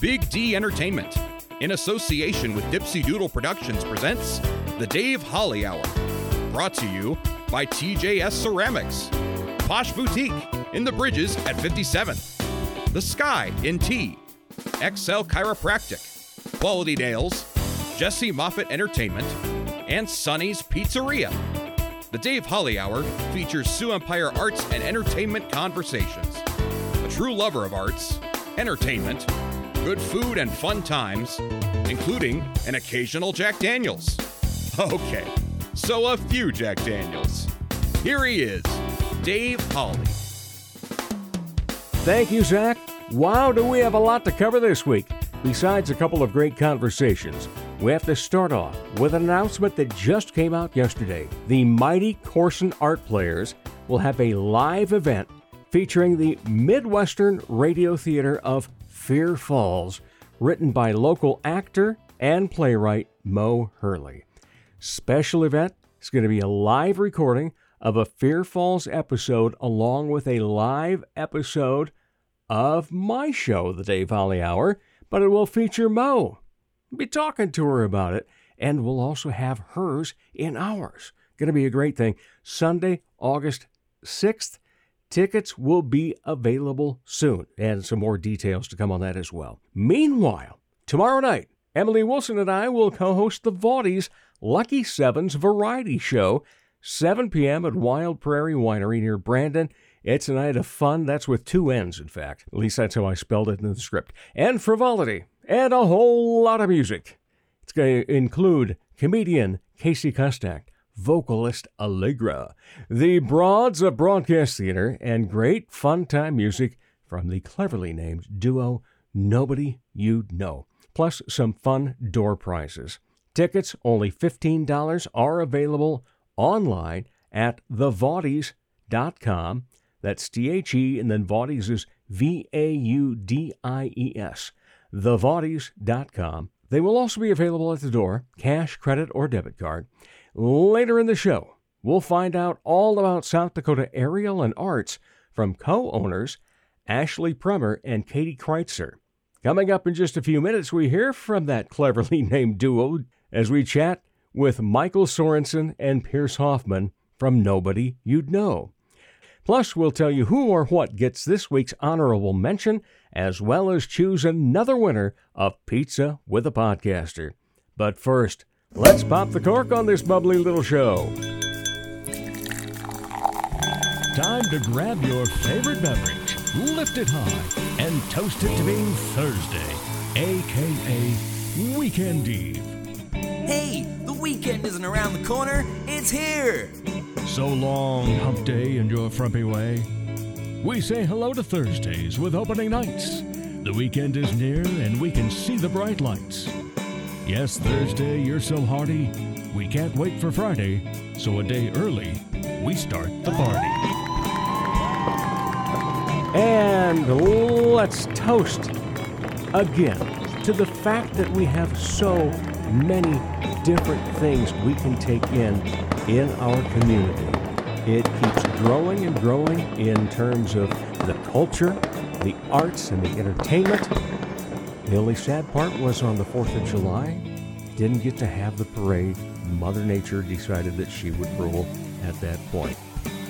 Big D Entertainment, in association with Dipsy Doodle Productions, presents The Dave Holly Hour. Brought to you by TJS Ceramics, Posh Boutique in the Bridges at 57th, The Sky in Tea, XL Chiropractic, Quality Nails, Jesse Moffat Entertainment, and Sonny's Pizzeria. The Dave Holly Hour features Sioux Empire arts and entertainment conversations. A true lover of arts, entertainment, good food, and fun times, including an occasional Jack Daniels. Okay, so a few Jack Daniels. Here he is, Dave Holly. Thank you, Zach. Wow, do we have a lot to cover this week? Besides a couple of great conversations, we have to start off with an announcement that just came out yesterday. The Mighty Corson Art Players will have a live event featuring the Midwestern Radio Theater of Fear Falls, written by local actor and playwright Mo Hurley. Special event is going to be a live recording of a Fear Falls episode along with a live episode of my show, The Dave Holly Hour, but it will feature Mo. Be talking to her about it, and we'll also have hers in ours. Going to be a great thing. Sunday, August 6th. Tickets will be available soon, and some more details to come on that as well. Meanwhile, tomorrow night, Emily Wilson and I will co host the Vaudies Lucky Sevens Variety Show, 7 p.m. at Wild Prairie Winery near Brandon. It's a night of fun. That's with two N's, in fact. At least that's how I spelled it in the script. And frivolity, and a whole lot of music. It's going to include comedian Casey Custak, vocalist Allegra, the Broads of Broadcast Theater, and great fun time music from the cleverly named duo Nobody You'd Know, plus some fun door prizes. Tickets, only $15, are available online at thevaudies.com. That's T H E, and then Vaudies is V A U D I E S. Thevaudies.com. They will also be available at the door, cash, credit, or debit card. Later in the show, we'll find out all about South Dakota Aerial and Arts from co owners Ashley Premer and Katie Critzer. Coming up in just a few minutes, we hear from that cleverly named duo as we chat with Michael Sorenson and Pierce Hoffman from Nobody You'd Know. Plus, we'll tell you who or what gets this week's honorable mention, as well as choose another winner of Pizza with a Podcaster. But first, let's pop the cork on this bubbly little show. Time to grab your favorite beverage, lift it high, and toast it to being Thursday, aka Weekend Eve. Hey, the weekend isn't around the corner, it's here! So long, hump day, and your frumpy way. We say hello to Thursdays with opening nights. The weekend is near, and we can see the bright lights. Yes, Thursday, you're so hearty. We can't wait for Friday, so a day early, we start the party. And let's toast again to the fact that we have so many different things we can take in in our community. It keeps growing and growing in terms of the culture, the arts, and the entertainment. The only sad part was on the 4th of July, didn't get to have the parade. Mother Nature decided that she would rule at that point.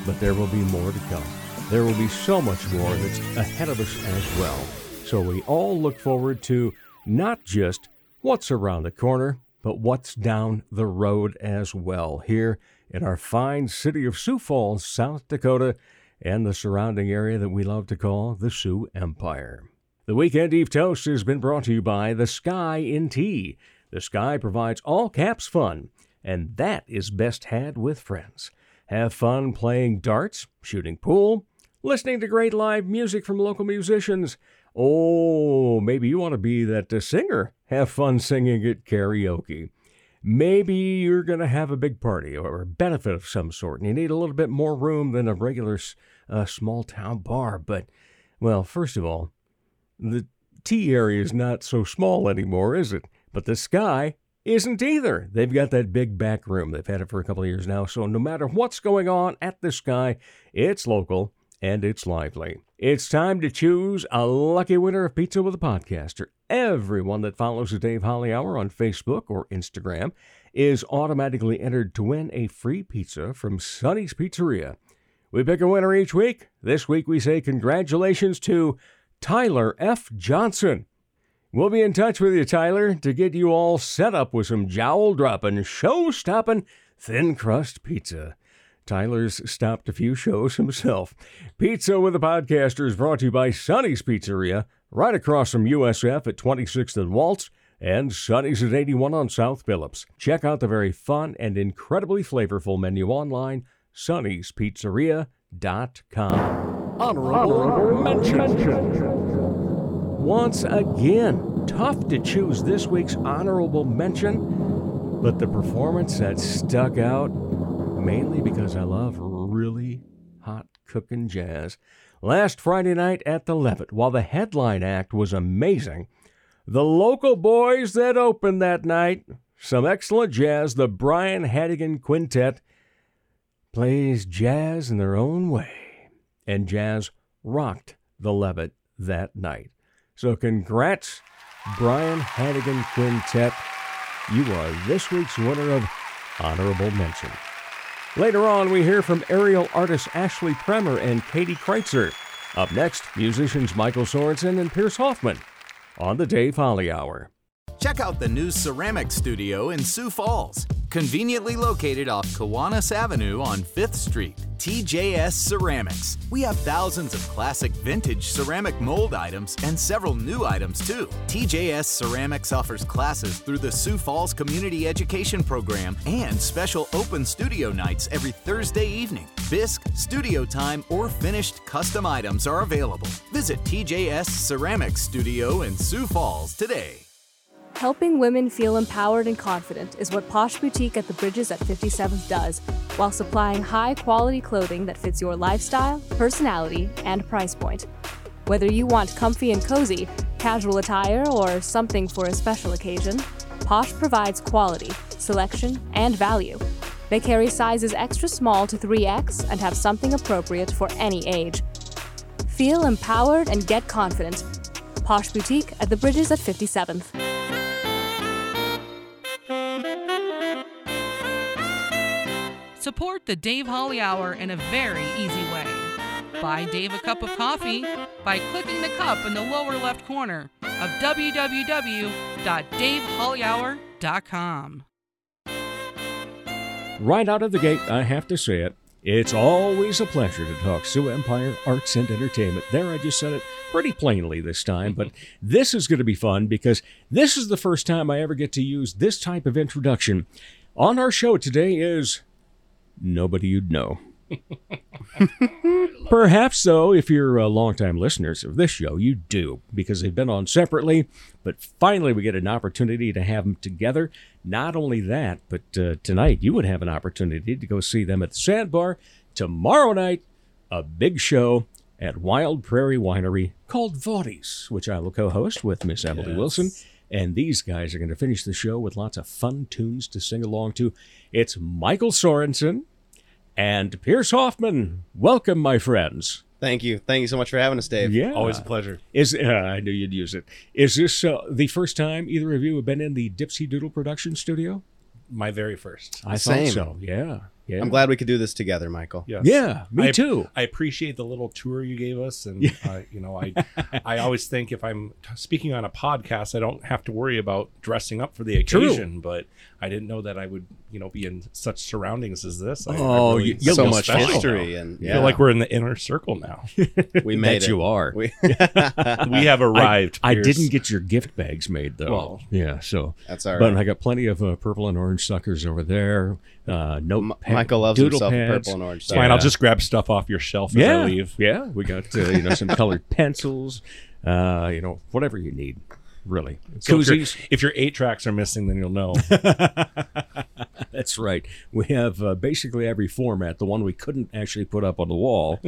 But there will be more to come. There will be so much more that's ahead of us as well. So we all look forward to not just what's around the corner, but what's down the road as well here in our fine city of Sioux Falls, South Dakota, and the surrounding area that we love to call the Sioux Empire. The Weekend Eve Toast has been brought to you by The Sky in Tea. The Sky provides all caps fun, and that is best had with friends. Have fun playing darts, shooting pool, listening to great live music from local musicians. Oh, maybe you want to be that uh, singer. Have fun singing at karaoke. Maybe you're going to have a big party or a benefit of some sort, and you need a little bit more room than a regular uh, small town bar. But, well, first of all, the tea area is not so small anymore, is it? But the sky isn't either. They've got that big back room. They've had it for a couple of years now. So no matter what's going on at the sky, it's local and it's lively. It's time to choose a lucky winner of Pizza with a Podcaster. everyone that follows the Dave Holly Hour on Facebook or Instagram is automatically entered to win a free pizza from Sonny's Pizzeria. We pick a winner each week. This week we say congratulations to Tyler F. Johnson. We'll be in touch with you, Tyler, to get you all set up with some jowl dropping, show stopping, thin crust pizza. Tyler's stopped a few shows himself. Pizza with the Podcaster is brought to you by Sonny's Pizzeria, right across from USF at 26th and Waltz, and Sonny's at 81 on South Phillips. Check out the very fun and incredibly flavorful menu online, sonnyspizzeria.com. Honorable mention. Once again, tough to choose this week's honorable mention, but the performance that stuck out mainly because I love really hot cooking jazz. Last Friday night at the Levitt, while the headline act was amazing, the local boys that opened that night, some excellent jazz, the Brian Hadigan Quintet, plays jazz in their own way. And jazz rocked the Levitt that night. So congrats, Brian Hadigan Quintet. You are this week's winner of Honorable Mention. Later on, we hear from aerial artists Ashley Premer and Katie Critzer. Up next, musicians Michael Sorenson and Pierce Hoffman on the Dave Holly Hour. Check out the new ceramic studio in Sioux Falls, conveniently located off Kiwanis Avenue on 5th Street. TJS Ceramics. We have thousands of classic vintage ceramic mold items and several new items too. TJS Ceramics offers classes through the Sioux Falls Community Education Program and special open studio nights every Thursday evening. Bisque, studio time, or finished custom items are available. Visit TJS Ceramics Studio in Sioux Falls today. Helping women feel empowered and confident is what Posh Boutique at the Bridges at 57th does, while supplying high quality clothing that fits your lifestyle, personality, and price point. Whether you want comfy and cozy, casual attire, or something for a special occasion, Posh provides quality, selection, and value. They carry sizes extra small to 3X and have something appropriate for any age. Feel empowered and get confident. Posh Boutique at the Bridges at 57th. Support the Dave Holly Hour in a very easy way. Buy Dave a cup of coffee by clicking the cup in the lower left corner of www.davehollyhour.com. Right out of the gate, I have to say it. It's always a pleasure to talk Sioux Empire Arts and Entertainment. There, I just said it pretty plainly this time, but this is going to be fun because this is the first time I ever get to use this type of introduction. On our show today is nobody you'd know. Perhaps, so, if you're uh, longtime listeners of this show, you do, because they've been on separately, but finally we get an opportunity to have them together. Not only that, but uh, tonight you would have an opportunity to go see them at the Sandbar. Tomorrow night, a big show at Wild Prairie Winery called Vaudies, which I will co host with Miss Emily Wilson. And these guys are going to finish the show with lots of fun tunes to sing along to. It's Michael Sorenson and Pierce Hoffman. Welcome, my friends. Thank you. Thank you so much for having us, Dave. Yeah. Always a pleasure. Is uh, I knew you'd use it. Is this uh, the first time either of you have been in the Dipsy Doodle production studio? My very first. I Same. thought so. Yeah. Yeah. I'm glad we could do this together, Michael. Yes. Yeah, me I- too. I appreciate the little tour you gave us, and uh, you know, I I always think if I'm t- speaking on a podcast, I don't have to worry about dressing up for the True. occasion. But I didn't know that I would, you know, be in such surroundings as this. I, I Oh, really you- you'll so much special history, and I feel like we're in the inner circle now. we made it. you are. We, we have arrived. I Pierce. didn't get your gift bags made though. Well, yeah, so That's all But. I got plenty of uh, purple and orange suckers over there. Uh, note M- pad- Michael loves doodle himself pads. purple and orange. It's fine. Yeah. I'll just grab stuff off your shelf as Yeah, I leave. yeah. We got uh, you know some colored pencils. Uh, you know whatever you need, really. So if, your, Koozies. if your eight tracks are missing, then you'll know. That's right. We have uh, basically every format. The one we couldn't actually put up on the wall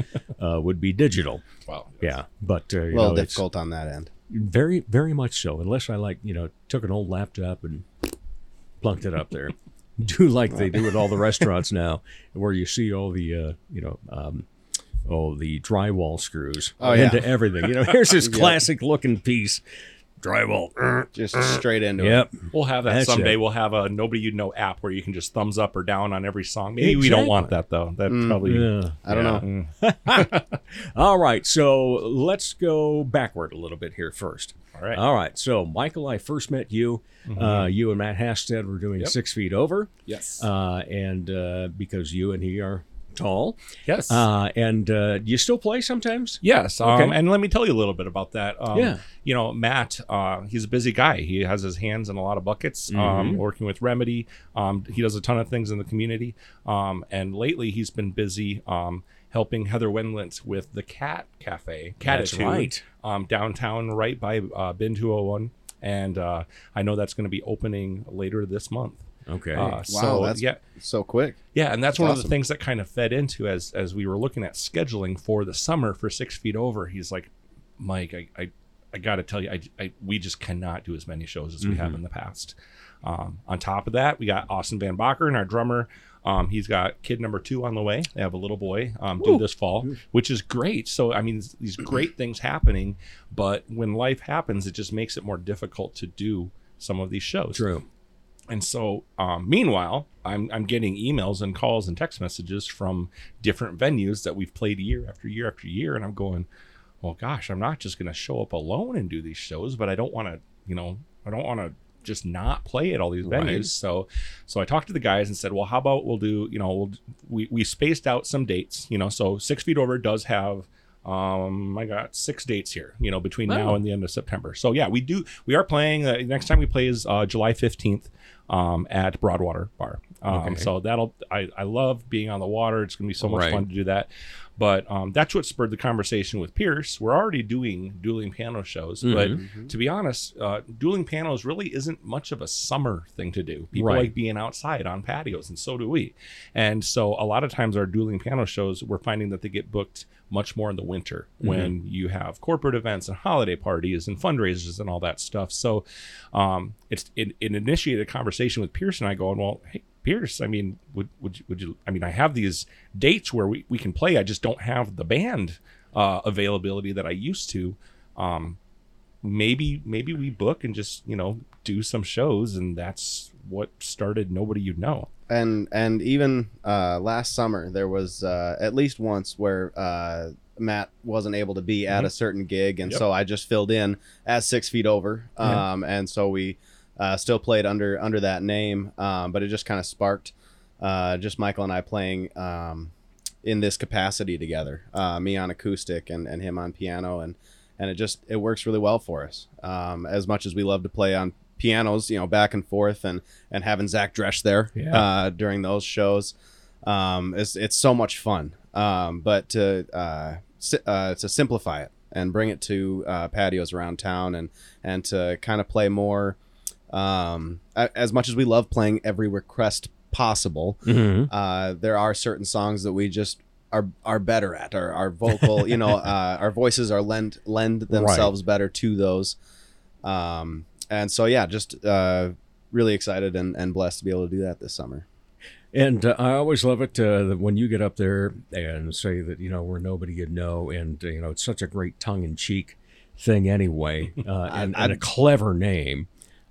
uh, would be digital. wow. Yeah, but uh, a little know, it's difficult on that end. very, very much so. Unless I like, you know, took an old laptop and plunked it up there. do like they do at all the restaurants now, where you see all the, uh, you know, um, oh, the drywall screws Oh, yeah. into everything. You know, here's this classic looking piece. Drywall. Just straight into Yep. it. Yep. We'll have that That's someday. it. We'll have a nobody you know app where you can just thumbs up or down on every song. Maybe we don't want that though. That probably Yeah. I don't yeah. know. All right, so let's go backward a little bit here first. All right. All right. So, Michael, I first met you. Uh, you and Matt Hasted were doing Yep. Six Feet Over. Yes. Uh, and uh, because you and he are tall. yes. Uh, and uh, you still play sometimes? Yes, um, Okay. and let me tell you a little bit about that. Um, Yeah. you know, Matt, uh, he's a busy guy. He has his hands in a lot of buckets, um, working with Remedy. Um, he does a ton of things in the community, um, and lately he's been busy um, helping Heather Wendlandt with the Cat Cafe, Catitude, right. um, downtown, right by uh, Bin 201. And uh, I know that's going to be opening later this month. Okay. Uh, Wow, so that's yeah, so quick. yeah, and that's, That's one of the things that kind of fed into as as we were looking at scheduling for the summer for Six Feet Over. He's like, Mike, I I, I got to tell you, I, I we just cannot do as many shows as we Mm-hmm. have in the past. Um, on top of that, we got Austin Van Bakker and our drummer. Um, he's got kid number two on the way. They have a little boy um, due this fall, which is great. So I mean, these- these great things happening, but when life happens, it just makes it more difficult to do some of these shows. True. And so, um, meanwhile, I'm, I'm getting emails and calls and text messages from different venues that we've played year after year after year. And I'm going, well, gosh, I'm not just going to show up alone and do these shows, but I don't want to, you know, I don't want to just not play at all these venues. Right. So, so I talked to the guys and said, well, how about we'll do, you know, we'll, we, we spaced out some dates, you know, so Six Feet Over does have, um, I got six dates here, you know, between now Oh. and the end of September. So yeah, we do, we are playing, uh, next time we play is uh, July 15th um, at Broadwater Bar. Um, Okay. So that'll I, I love being on the water. It's gonna be so much Right. fun to do that. But um, that's what spurred the conversation with Pierce. We're already doing dueling piano shows, Mm-hmm. but to be honest, uh, dueling pianos really isn't much of a summer thing to do. People Right. like being outside on patios, and so do we. And so a lot of times our dueling piano shows, we're finding that they get booked much more in the winter Mm-hmm. when you have corporate events and holiday parties and fundraisers and all that stuff. So um, it's it, it initiated a conversation with Pierce and I going, well, hey, Pierce, I mean, would would you, would you? I mean, I have these dates where we, we can play. I just don't have the band uh, availability that I used to. Um, maybe maybe we book and just you know do some shows, and that's what started. Nobody you'd know. and and even uh, last summer there was uh, at least once where uh, Matt wasn't able to be at a certain gig, and Mm-hmm. Yep. so I just filled in as Six Feet Over, Yeah. um, and so we uh, still played under under that name, um, but it just kind of sparked uh, just Michael and I playing um, in this capacity together, uh, me on acoustic and, and him on piano, and and it just it works really well for us. Um, as much as we love to play on pianos, you know, back and forth, and and having Zach Dresch there Yeah. uh, during those shows, um, it's it's so much fun. Um, but to uh, si- uh, to simplify it and bring it to uh, patios around town, and and to kind of play more. Um, as much as we love playing every request possible, Mhm. uh, there are certain songs that we just are are better at. Our our vocal, you know, uh, our voices are lend lend themselves better to those. Um, and so yeah, just uh, really excited and, and blessed to be able to do that this summer. And uh, I always love it uh, that when you get up there and say that, you know, we're nobody you know. And, uh, you know, it's such a great tongue in cheek thing anyway, uh, and, and a clever name.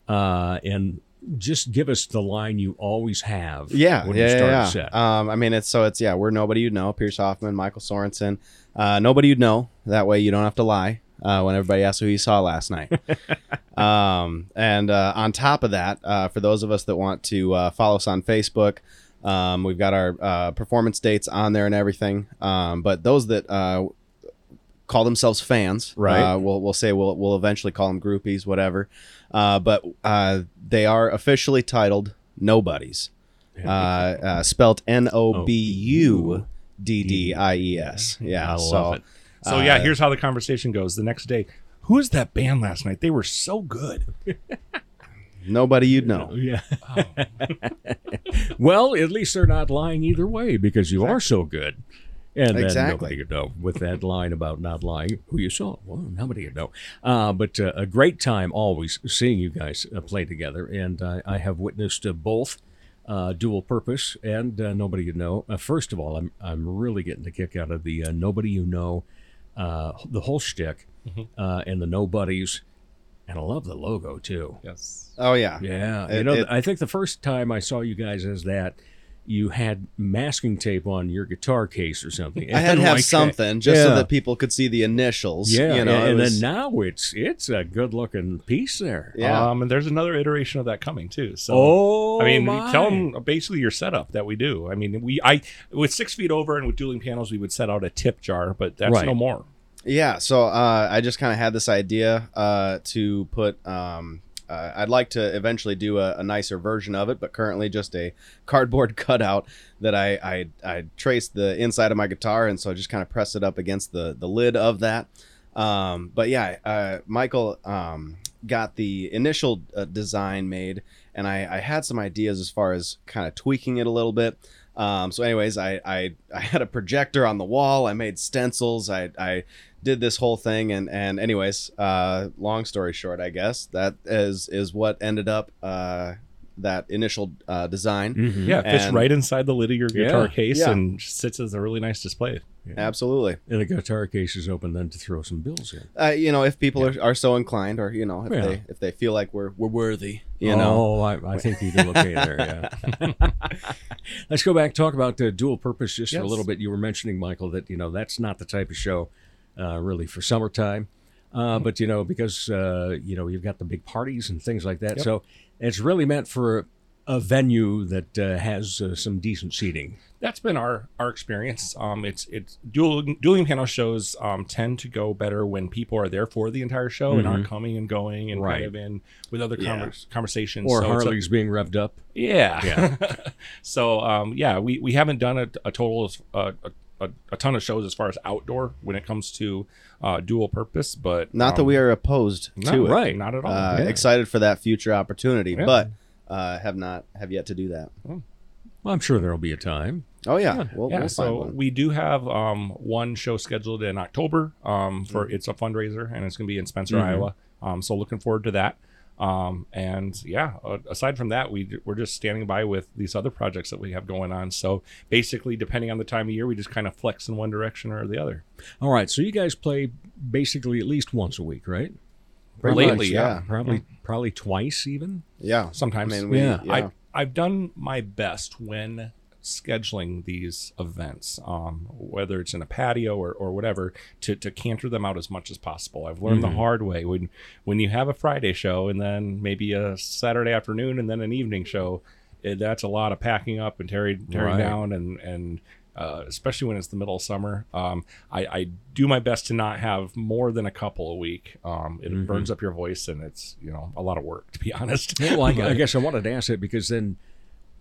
Uh, and just give us the line you always have Yeah, when yeah, you start yeah. a set. Um, I mean, it's so it's yeah, we're nobody you'd know. Pierce Hoffman, Michael Sorenson, uh, nobody you'd know. That way, you don't have to lie uh, when everybody asks who you saw last night. um, and uh, on top of that, uh, for those of us that want to uh, follow us on Facebook, um, we've got our uh, performance dates on there and everything. Um, but those that uh, call themselves fans, Right. Uh, we'll we'll say we'll we'll eventually call them groupies, whatever. Uh, but uh, they are officially titled nobodies, uh, uh, spelt N O B U D D I E S. Yeah, I so love it. So yeah, here's how the conversation goes. The next day, who is that band last night? They were so good. nobody you'd know. Yeah. well, at least they're not lying either way because you are so good. And then Exactly. nobody could know with that line about not lying. Who you saw? Well, nobody could know. Uh, but uh, a great time always seeing you guys uh, play together, and uh, I have witnessed uh, both uh, dual purpose and uh, nobody you know. Uh, first of all, I'm I'm really getting a kick out of the uh, nobody you know, uh, the whole shtick, uh, and the nobodies. And I love the logo too. Yes. Oh yeah. Yeah, you know, it- I think the first time I saw you guys as that, you had masking tape on your guitar case or something. I had to have Like, something just so that people could see the initials. Yeah, you know, and, and was- then now it's it's a good looking piece there. Yeah. Um, and there's another iteration of that coming too. So Oh, I mean, my. tell them basically your setup that we do. I mean, we I with six feet over and with dueling panels, we would set out a tip jar, but that's Right. no more. Yeah, so uh, I just kind of had this idea uh, to put. Um, uh, I'd like to eventually do a, a nicer version of it, but currently just a cardboard cutout that I I, I traced the inside of my guitar, and so I just kind of pressed it up against the the lid of that. Um, but yeah, uh, Michael um, got the initial uh, design made, and I, I had some ideas as far as kind of tweaking it a little bit. Um, so, anyways, I, I I had a projector on the wall. I made stencils. I I did this whole thing, and and anyways, uh, long story short, I guess that is is what ended up uh, that initial uh, design. Mhm. Yeah, it fits And- right inside the lid of your guitar Yeah. case Yeah. and sits as a really nice display. yeah. Absolutely. And the guitar case is open then to throw some bills in. Uh, you know, if people are, are so inclined, or you know, if Yeah. they if they feel like we're we're worthy, you know. Oh, I, I think you do okay there. Yeah. Let's go back talk about the dual purpose just for a little bit. You were mentioning, Michael, that you know that's not the type of show uh, really for summertime, uh, but you know because uh, you know you've got the big parties and things like that. Yep. So it's really meant for a venue that uh, has uh, some decent seating. That's been our our experience. Um, it's it's dueling dueling piano shows um, tend to go better when people are there for the entire show and aren't coming and going and Right. kind of in with other Yeah. convers- conversations. Or So it's a- Harley's being revved up. Yeah. Yeah. so um, yeah, we, we haven't done a, a total of uh, a, a, ton of shows as far as outdoor when it comes to uh, dual purpose, but Not that um, we are opposed not to it. right. not at all. Uh, Yeah. Excited for that future opportunity, Yeah. but uh, have not have yet to do that. Well, I'm sure there'll be a time. Oh yeah, we'll, yeah, we'll so one. we do have um, one show scheduled in October um, for Mm-hmm. it's a fundraiser and it's going to be in Spencer, Iowa. Um, so looking forward to that. Um, and yeah, uh, aside from that, we we're just standing by with these other projects that we have going on. So basically, depending on the time of year, we just kind of flex in one direction or the other. All right, so you guys play basically at least once a week, right? Pretty lately, much, yeah. Probably, probably twice even. yeah. Sometimes, I mean, we, Yeah. yeah. I, I've done my best when scheduling these events, um, whether it's in a patio or, or whatever, to, to canter them out as much as possible. I've learned Mm-hmm. the hard way when when you have a Friday show and then maybe a Saturday afternoon and then an evening show, it, that's a lot of packing up and tearing tearing Right. down and and uh, especially when it's the middle of summer. Um, I, I do my best to not have more than a couple a week. Um, Mm-hmm. it burns up your voice and it's you know a lot of work to be honest. Well, I, I guess I wanted to ask it because then,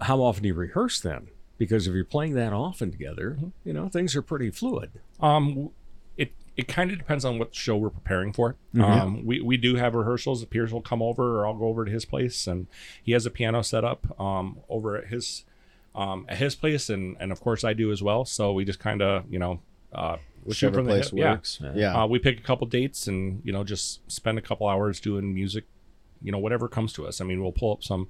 how often do you rehearse then? Because if you're playing that often together, Mm-hmm. you know things are pretty fluid. Um, it it kind of depends on what show we're preparing for. Mm-hmm. Um, we we do have rehearsals. Pierce will come over, or I'll go over to his place, and he has a piano set up um over at his um at his place, and and of course I do as well. So we just kind of you know uh whichever from the place hip. Yeah. works. Yeah. Uh, we pick a couple dates and you know just spend a couple hours doing music, you know whatever comes to us. I mean we'll pull up some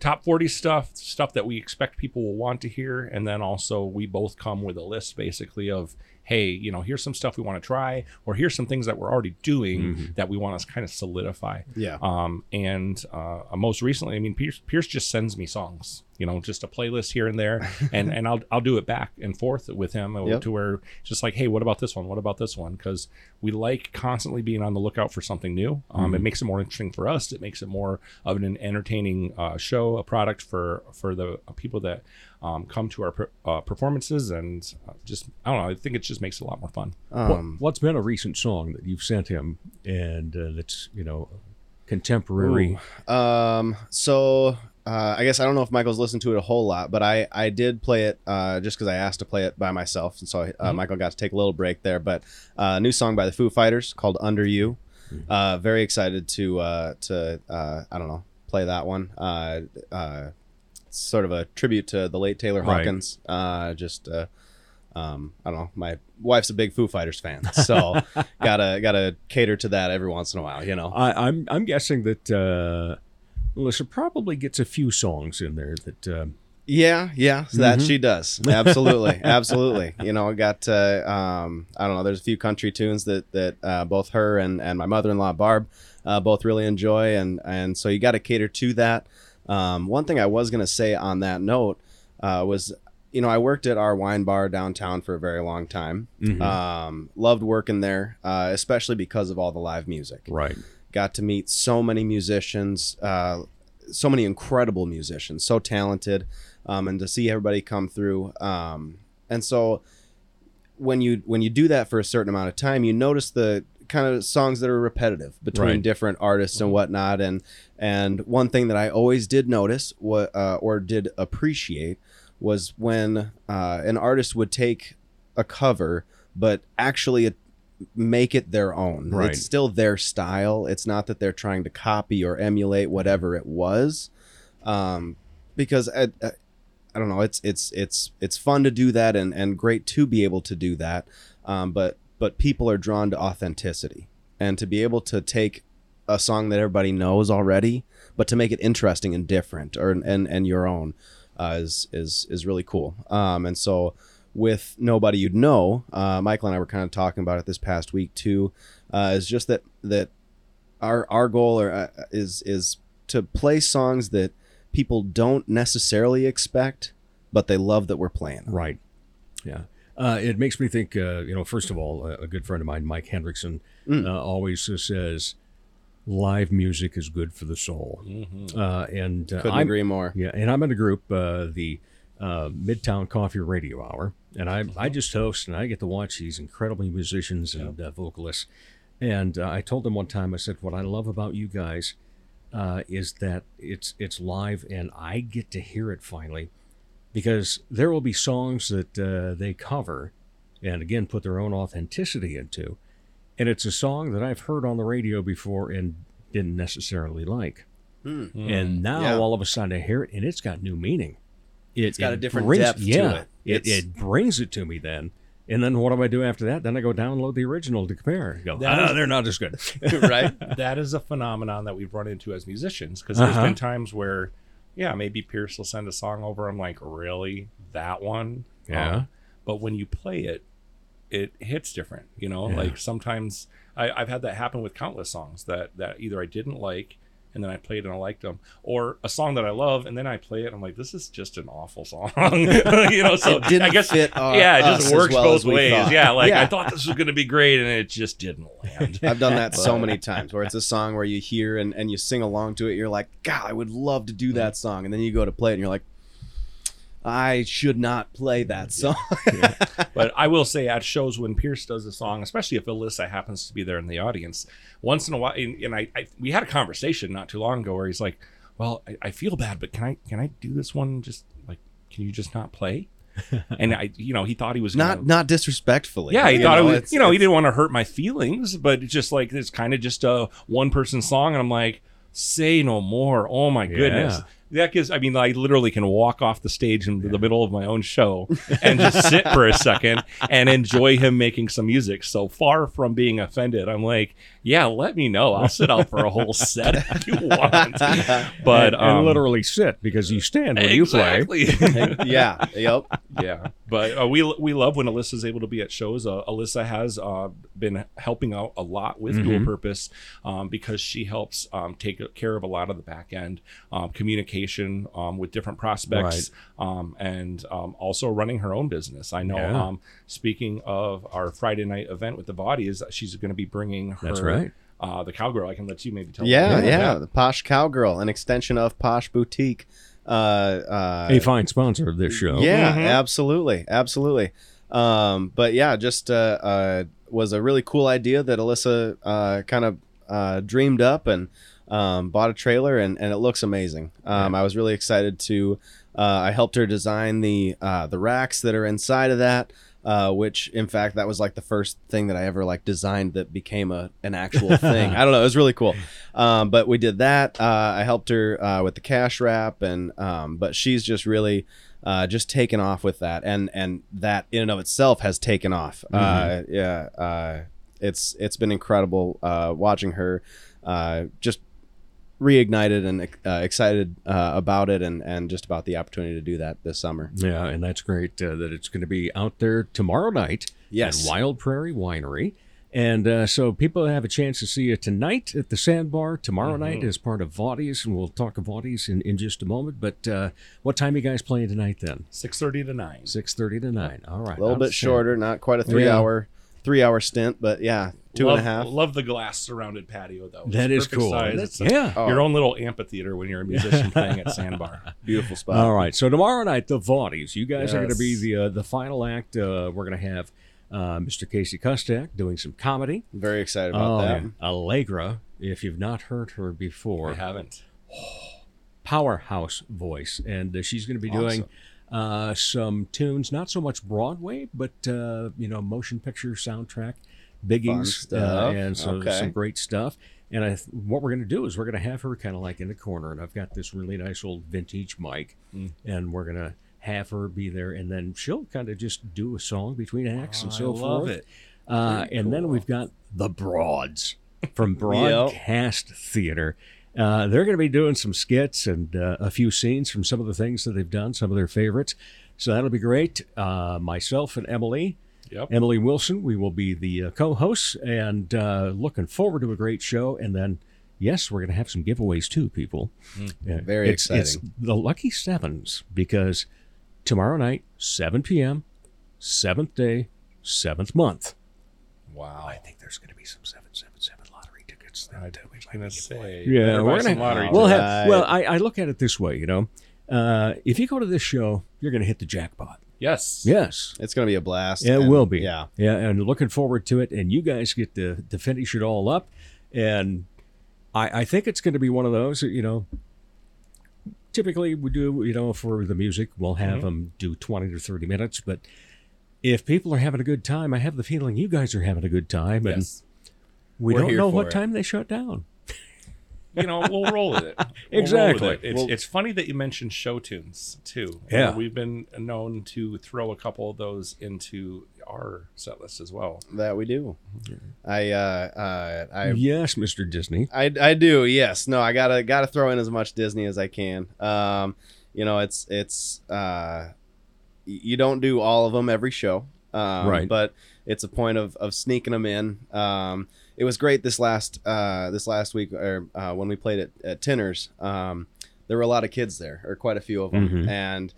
top 40 stuff, stuff that we expect people will want to hear, and then also we both come with a list basically of hey, you know here's some stuff we want to try, or here's some things that we're already doing that we want to kind of solidify. Yeah. Um, and uh, most recently, I mean, Pierce, Pierce just sends me songs, you know, just a playlist here and there, and and I'll I'll do it back and forth with him uh, Yep. to where it's just like, hey, what about this one? What about this one? Because we like constantly being on the lookout for something new. Um, It makes it more interesting for us. It makes it more of an entertaining uh, show, a product for for the people that um, come to our per- uh, performances, and uh, just I don't know. I think it just makes it a lot more fun. Um, what, has been a recent song that you've sent him and uh, that's you know contemporary? Um, so uh, I guess I don't know if Michael's listened to it a whole lot, but I I did play it uh, just because I asked to play it by myself, and so uh, Mm-hmm. Michael got to take a little break there. But uh, a new song by the Foo Fighters called "Under You." Mm-hmm. Uh, very excited to uh, to uh, I don't know play that one. Uh, uh, sort of a tribute to the late Taylor Right. Hawkins. Uh, just uh, um, I don't know. My wife's a big Foo Fighters fan, so gotta gotta cater to that every once in a while. You know. I, I'm I'm guessing that uh, Melissa probably gets a few songs in there that uh, Yeah, yeah, so that Mhm. she does. Absolutely, absolutely. You know, I got uh, um, I don't know. There's a few country tunes that that uh, both her and and my mother-in-law Barb uh, both really enjoy, and and so you got to cater to that. Um, one thing I was gonna say on that note uh, was, you know, I worked at our wine bar downtown for a very long time. Mhm. Um, loved working there, uh, especially because of all the live music Right. Got to meet so many musicians, uh, so many incredible musicians, so talented, um, and to see everybody come through. Um, and so when you when you do that for a certain amount of time, you notice the kind of songs that are repetitive between Right. different artists and whatnot. And and one thing that I always did notice what uh, or did appreciate was when uh, an artist would take a cover, but actually make it their own. Right. It's still their style. It's not that they're trying to copy or emulate whatever it was, um, because I, I, I don't know. It's it's it's it's fun to do that and and great to be able to do that. Um, but but people are drawn to authenticity and to be able to take a song that everybody knows already, but to make it interesting and different or and and your own uh, is is is really cool. Um, and so with nobody you'd know, uh, Michael and I were kind of talking about it this past week too. Uh, is just that that our our goal or, uh, is is to play songs that people don't necessarily expect, but they love that we're playing. Right. Yeah. Uh, it makes me think, uh, you know, first of all, a a good friend of mine, Mike Hendrickson, Mm. uh, always uh, says, live music is good for the soul. Uh, and uh, Couldn't I'm, agree more. Yeah. And I'm in a group, uh, the uh, Midtown Coffee Radio Hour, and I, I just host and I get to watch these incredible musicians and uh, vocalists. And uh, I told them one time, I said, what I love about you guys uh, is that it's it's live and I get to hear it finally because there will be songs that uh, they cover and again put their own authenticity into. And it's a song that i've heard on the radio before and didn't necessarily like. And now Yeah. all of a sudden i hear it and it's got new meaning. It, It's got a different brings- depth to yeah, it. It, it brings it to me then and then what do i do after that then i go download the original to compare go ah, is- they're not as good right? that is a phenomenon that we've run into as musicians because there's Uh-huh. been times where yeah maybe pierce will send a song over i'm like really that one Yeah. Um, but when you play it it hits different you know Yeah. like sometimes I, i've had that happen with countless songs that that either i didn't like and then I played and I liked them, or a song that I love and then I play it. and I'm like, this is just an awful song, you know. So It didn't I guess fit yeah, it just works well both ways. thought. Yeah, like I thought this was going to be great and it just didn't land. I've done that so many times where it's a song where you hear and, and you sing along to it. You're like, God, I would love to do mm. that song. And then you go to play it and you're like, I should not play that song. But I will say at shows when Pierce does a song, especially if Alyssa happens to be there in the audience, once in a while, and, and I, I we had a conversation not too long ago where he's like, "Well, I, I feel bad, but can I can I do this one? Just like, can you just not play?" and I, you know, he thought he was not gonna, not disrespectfully. yeah, he thought know, it was, it's- you know, he didn't want to hurt my feelings, but it's just like it's kind of just a one person song, and I'm like, say no more. Oh my goodness. Yeah. That gives, I mean, I literally can walk off the stage in the middle of my own show and just sit for a second and enjoy him making some music. So far from being offended, I'm like, yeah, let me know. I'll sit out for a whole set if you want. But and, and um, literally sit because you stand when you play yeah. Yep. yeah, but uh, we we love when Alyssa's able to be at shows. Uh, Alyssa has uh, been helping out a lot with Dual Purpose um, because she helps um, take care of a lot of the back end um, communication um, with different prospects, um, and um, also running her own business. I know. Yeah. Um, speaking of our Friday night event with the body, is that she's going to be bringing her. That's right. Uh, the cowgirl. I can let you maybe tell. Yeah, them. yeah, The Posh Cowgirl, an extension of Posh Boutique. Uh, uh, a fine sponsor of this show Yeah, Mhm. absolutely, absolutely. Um, but yeah, just uh, uh, was a really cool idea that Alyssa uh, kind of uh, dreamed up and um, bought a trailer, and, and it looks amazing. Um, I was really excited to. Uh, I helped her design the uh, the racks that are inside of that. Uh, which in fact that was like the first thing that I ever like designed that became a an actual thing. I don't know, it was really cool. Um, but we did that. Uh, I helped her uh, with the cash wrap, and um, but she's just really uh, just taken off with that, and and that in and of itself has taken off. Uh, yeah, uh, it's it's been incredible uh, watching her uh, just reignited and uh, excited uh, about it, and and just about the opportunity to do that this summer. Yeah, and that's great uh, that it's going to be out there tomorrow night Yes. at Wild Prairie Winery. And uh, so people have a chance to see it tonight at the Sandbar, tomorrow night as part of Vaudies, and we'll talk of Vaudies in, in just a moment. But uh, what time are you guys playing tonight then? Six thirty to nine. 6.30 to 9. All right. A little bit outstanding. shorter, not quite a three Yeah. hour three hour stint, but yeah, two love, and a half. Love the glass surrounded patio though. That It's is cool. size. That's- It's a- yeah. Oh. Your own little amphitheater when you're a musician playing at Sandbar. Beautiful spot. All right. So tomorrow night, the Vaudies. You guys are going to be the uh, the final act. Uh, we're going to have uh, Mr. Casey Kustak doing some comedy. Very excited about Oh, that. yeah. Allegra, if you've not heard her before, I haven't. powerhouse voice, and uh, she's going to be doing uh, some tunes, not so much Broadway, but uh, you know, motion picture soundtrack, biggies. Uh, and so Okay. some great stuff. And I, what we're going to do is we're going to have her kind of like in the corner, and I've got this really nice old vintage mic, Mm. and we're going to have her be there, and then she'll kind of just do a song between acts and Oh, so I forth. it. Uh, and then we've got the Broads from Broadcast Theater. Uh, they're going to be doing some skits and uh, a few scenes from some of the things that they've done, some of their favorites. So that'll be great. Uh, myself and Emily, Yep. Emily Wilson, we will be the uh, co-hosts, and uh, looking forward to a great show. And then, yes, we're going to have some giveaways too, people. Yeah, Very it's, It's the lucky sevens because tomorrow night, 7 p.m., seventh day, seventh month. Wow. I think there's going to be some 777 lottery tickets. I That we might gonna be say. Yeah, we're gonna. lottery We'll tickets. have. Well, I, I look at it this way. You know, uh, if you go to this show, you're going to hit the jackpot. Yes. Yes, It's going to be a blast. it and- will be. Yeah. yeah, and looking forward to it. And you guys get to to finish it all up. And I, I think it's going to be one of those. You know, typically we do. You know, for the music, we'll have them do 20 to 30 minutes, but. If people are having a good time, I have the feeling you guys are having a good time, and Yes. We We're don't know what it. time they shut down. you know, we'll roll with it. We'll roll with Exactly. it. It's, Well- it's funny that you mentioned show tunes too. Yeah. we've been known to throw a couple of those into our set list as well. That we do. I uh, uh I yes, Mr. Disney. I, I do yes no I gotta gotta throw in as much Disney as I can um you know it's it's uh you don't do all of them every show um, Right. but it's a point of, of sneaking them in um it was great this last uh this last week or uh, when we played at, at Tinners um there were a lot of kids there or quite a few of them Mhm. and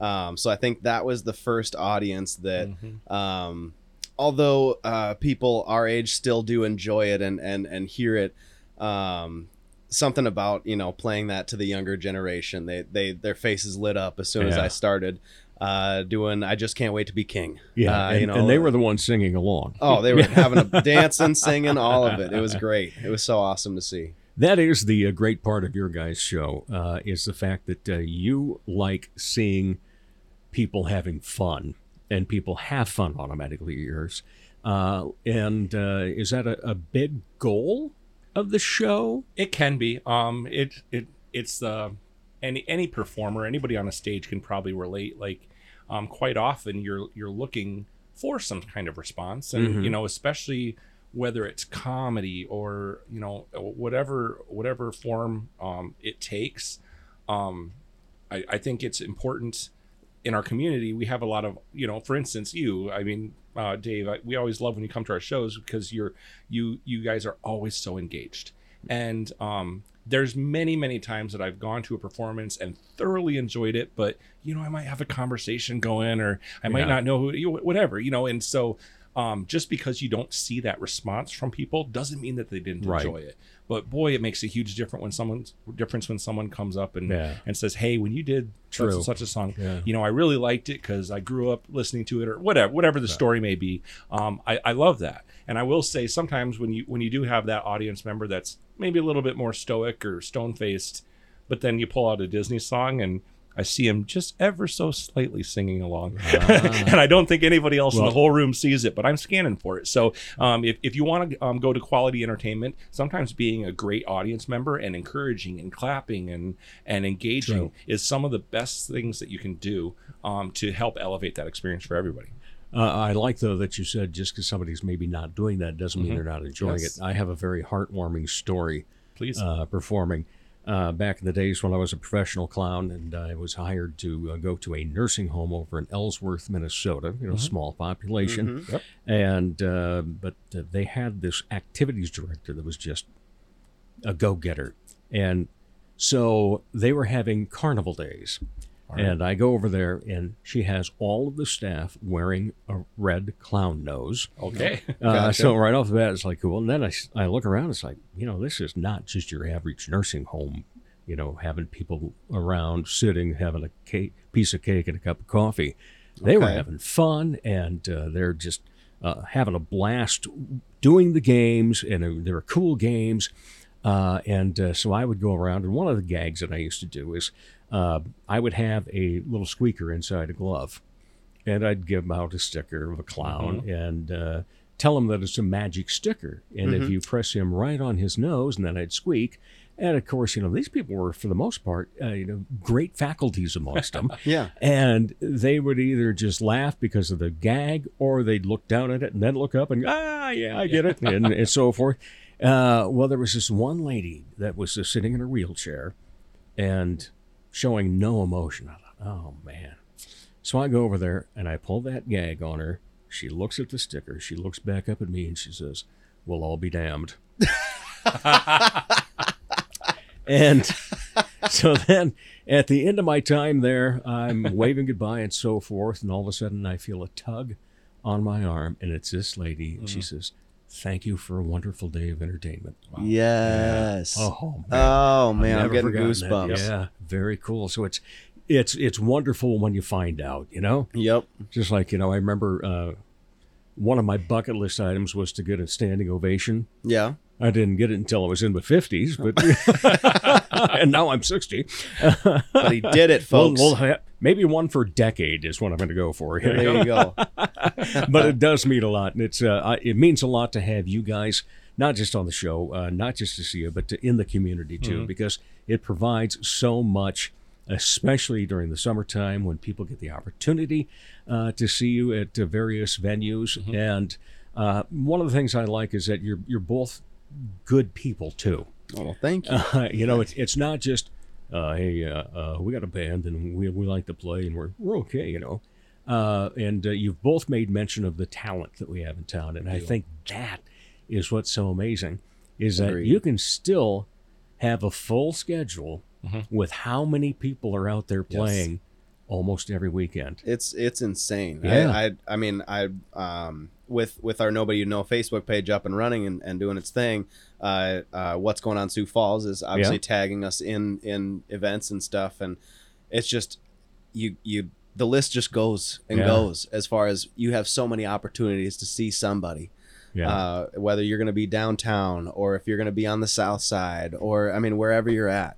um so I think that was the first audience that um, although uh, people our age still do enjoy it and and and hear it um, something about you know playing that to the younger generation they they their faces lit up as soon as i started uh, doing i just can't wait to be king Yeah, uh, and, you know and they were the ones singing along. oh they were having a dancing singing all of it it was great it was so awesome to see That is the uh, great part of your guys' show uh, is the fact that uh, you like seeing people having fun, and people have fun automatically yours. Uh, and uh, is that a, a big goal of the show? It can be. Um, it it it's uh, any any performer, anybody on a stage can probably relate. Like, um, quite often you're you're looking for some kind of response, and Mhm. you know, especially whether it's comedy or you know whatever whatever form um, it takes. Um, I, I think it's important in our community. We have a lot of you know, for instance, you. I mean, uh, Dave. I, we always love when you come to our shows because you're you you guys are always so engaged and um, there's many many times that i've gone to a performance and thoroughly enjoyed it but you know i might have a conversation going or i might Yeah. not know who you whatever you know and so um, just because you don't see that response from people doesn't mean that they didn't Right. enjoy it but boy it makes a huge difference when someone's difference when someone comes up and Yeah. and says hey when you did such and such a song Yeah. you know i really liked it because i grew up listening to it or whatever whatever the story may be um, I, I love that and i will say sometimes when you when you do have that audience member that's maybe a little bit more stoic or stone faced but then you pull out a disney song and I see him just ever so slightly singing along, and I don't think anybody else in the whole room sees it. But I'm scanning for it. So, um, if, if you want to um, go to quality entertainment, sometimes being a great audience member and encouraging and clapping and and engaging True. is some of the best things that you can do um, to help elevate that experience for everybody. Uh, I like though that you said just because somebody's maybe not doing that doesn't mean they're not enjoying Mm-hmm. Yes. it. I have a very heartwarming story Please. uh, performing. Uh, back in the days when I was a professional clown and I was hired to uh, go to a nursing home over in Ellsworth, Minnesota. You know, small population, Yep. and uh, but uh, they had this activities director that was just a go-getter, and so they were having carnival days. And I go over there, and she has all of the staff wearing a red clown nose. Okay. Uh, Gotcha. So right off the bat, it's like cool. And then I, I look around, it's like, you know, this is not just your average nursing home, you know, having people around sitting, having a cake, piece of cake and a cup of coffee. They were having fun and uh, they're just uh, having a blast doing the games, and uh, they were cool games. Uh, and uh, so I would go around, and one of the gags that I used to do is uh, I would have a little squeaker inside a glove and I'd give him out a sticker of a clown and uh, tell him that it's a magic sticker. And if you press him right on his nose, and then I'd squeak. And of course, you know, these people were, for the most part, uh, you know, great faculties amongst them. Yeah. And they would either just laugh because of the gag, or they'd look down at it and then look up and ah, yeah, I get it, and, and so forth. Uh, well, there was this one lady that was uh, sitting in her wheelchair and showing no emotion. I thought, oh man. So I go over there and I pull that gag on her. She looks at the sticker. She looks back up at me and she says, "We'll all be damned." and so then at the end of my time there, I'm waving goodbye and so forth, and all of a sudden I feel a tug on my arm, and it's this lady, and she mm-hmm. says, "Thank you for a wonderful day of entertainment." Yes. Oh man, Oh man, I'm getting goosebumps. that. Yeah, very cool. So it's it's it's wonderful when you find out, you know. Yep. Just like you know, I remember uh, one of my bucket list items was to get a standing ovation. Yeah. I didn't get it until I was in my fifties, but and now I'm sixty. But he did it, Well, folks. well, ha- maybe one for decade is what I'm going to go for. there you go. but it does mean a lot, and it's uh, I- it means a lot to have you guys not just on the show, uh, not just to see you, but to, in the community too, because it provides so much, especially during the summertime when people get the opportunity uh, to see you at uh, various venues. And uh, one of the things I like is that you're you're both good people too. Oh, well, thank you. Uh, you know, it's it's not just uh, hey, uh, uh, we got a band and we we like to play and we're we're okay, you know. Uh, and uh, you've both made mention of the talent that we have in town, and I think that is what's so amazing is that Agreed. you can still have a full schedule with how many people are out there playing almost every weekend. It's it's insane. Yeah. I, I I mean I um with with our nobody you know Facebook page up and running and, and doing its thing. Uh, uh, what's going on Sioux Falls is obviously Yeah. tagging us in in events and stuff, and it's just you you the list just goes and Yeah. goes as far as you have so many opportunities to see somebody. Yeah, Uh, whether you're going to be downtown or if you're going to be on the south side or I mean wherever you're at,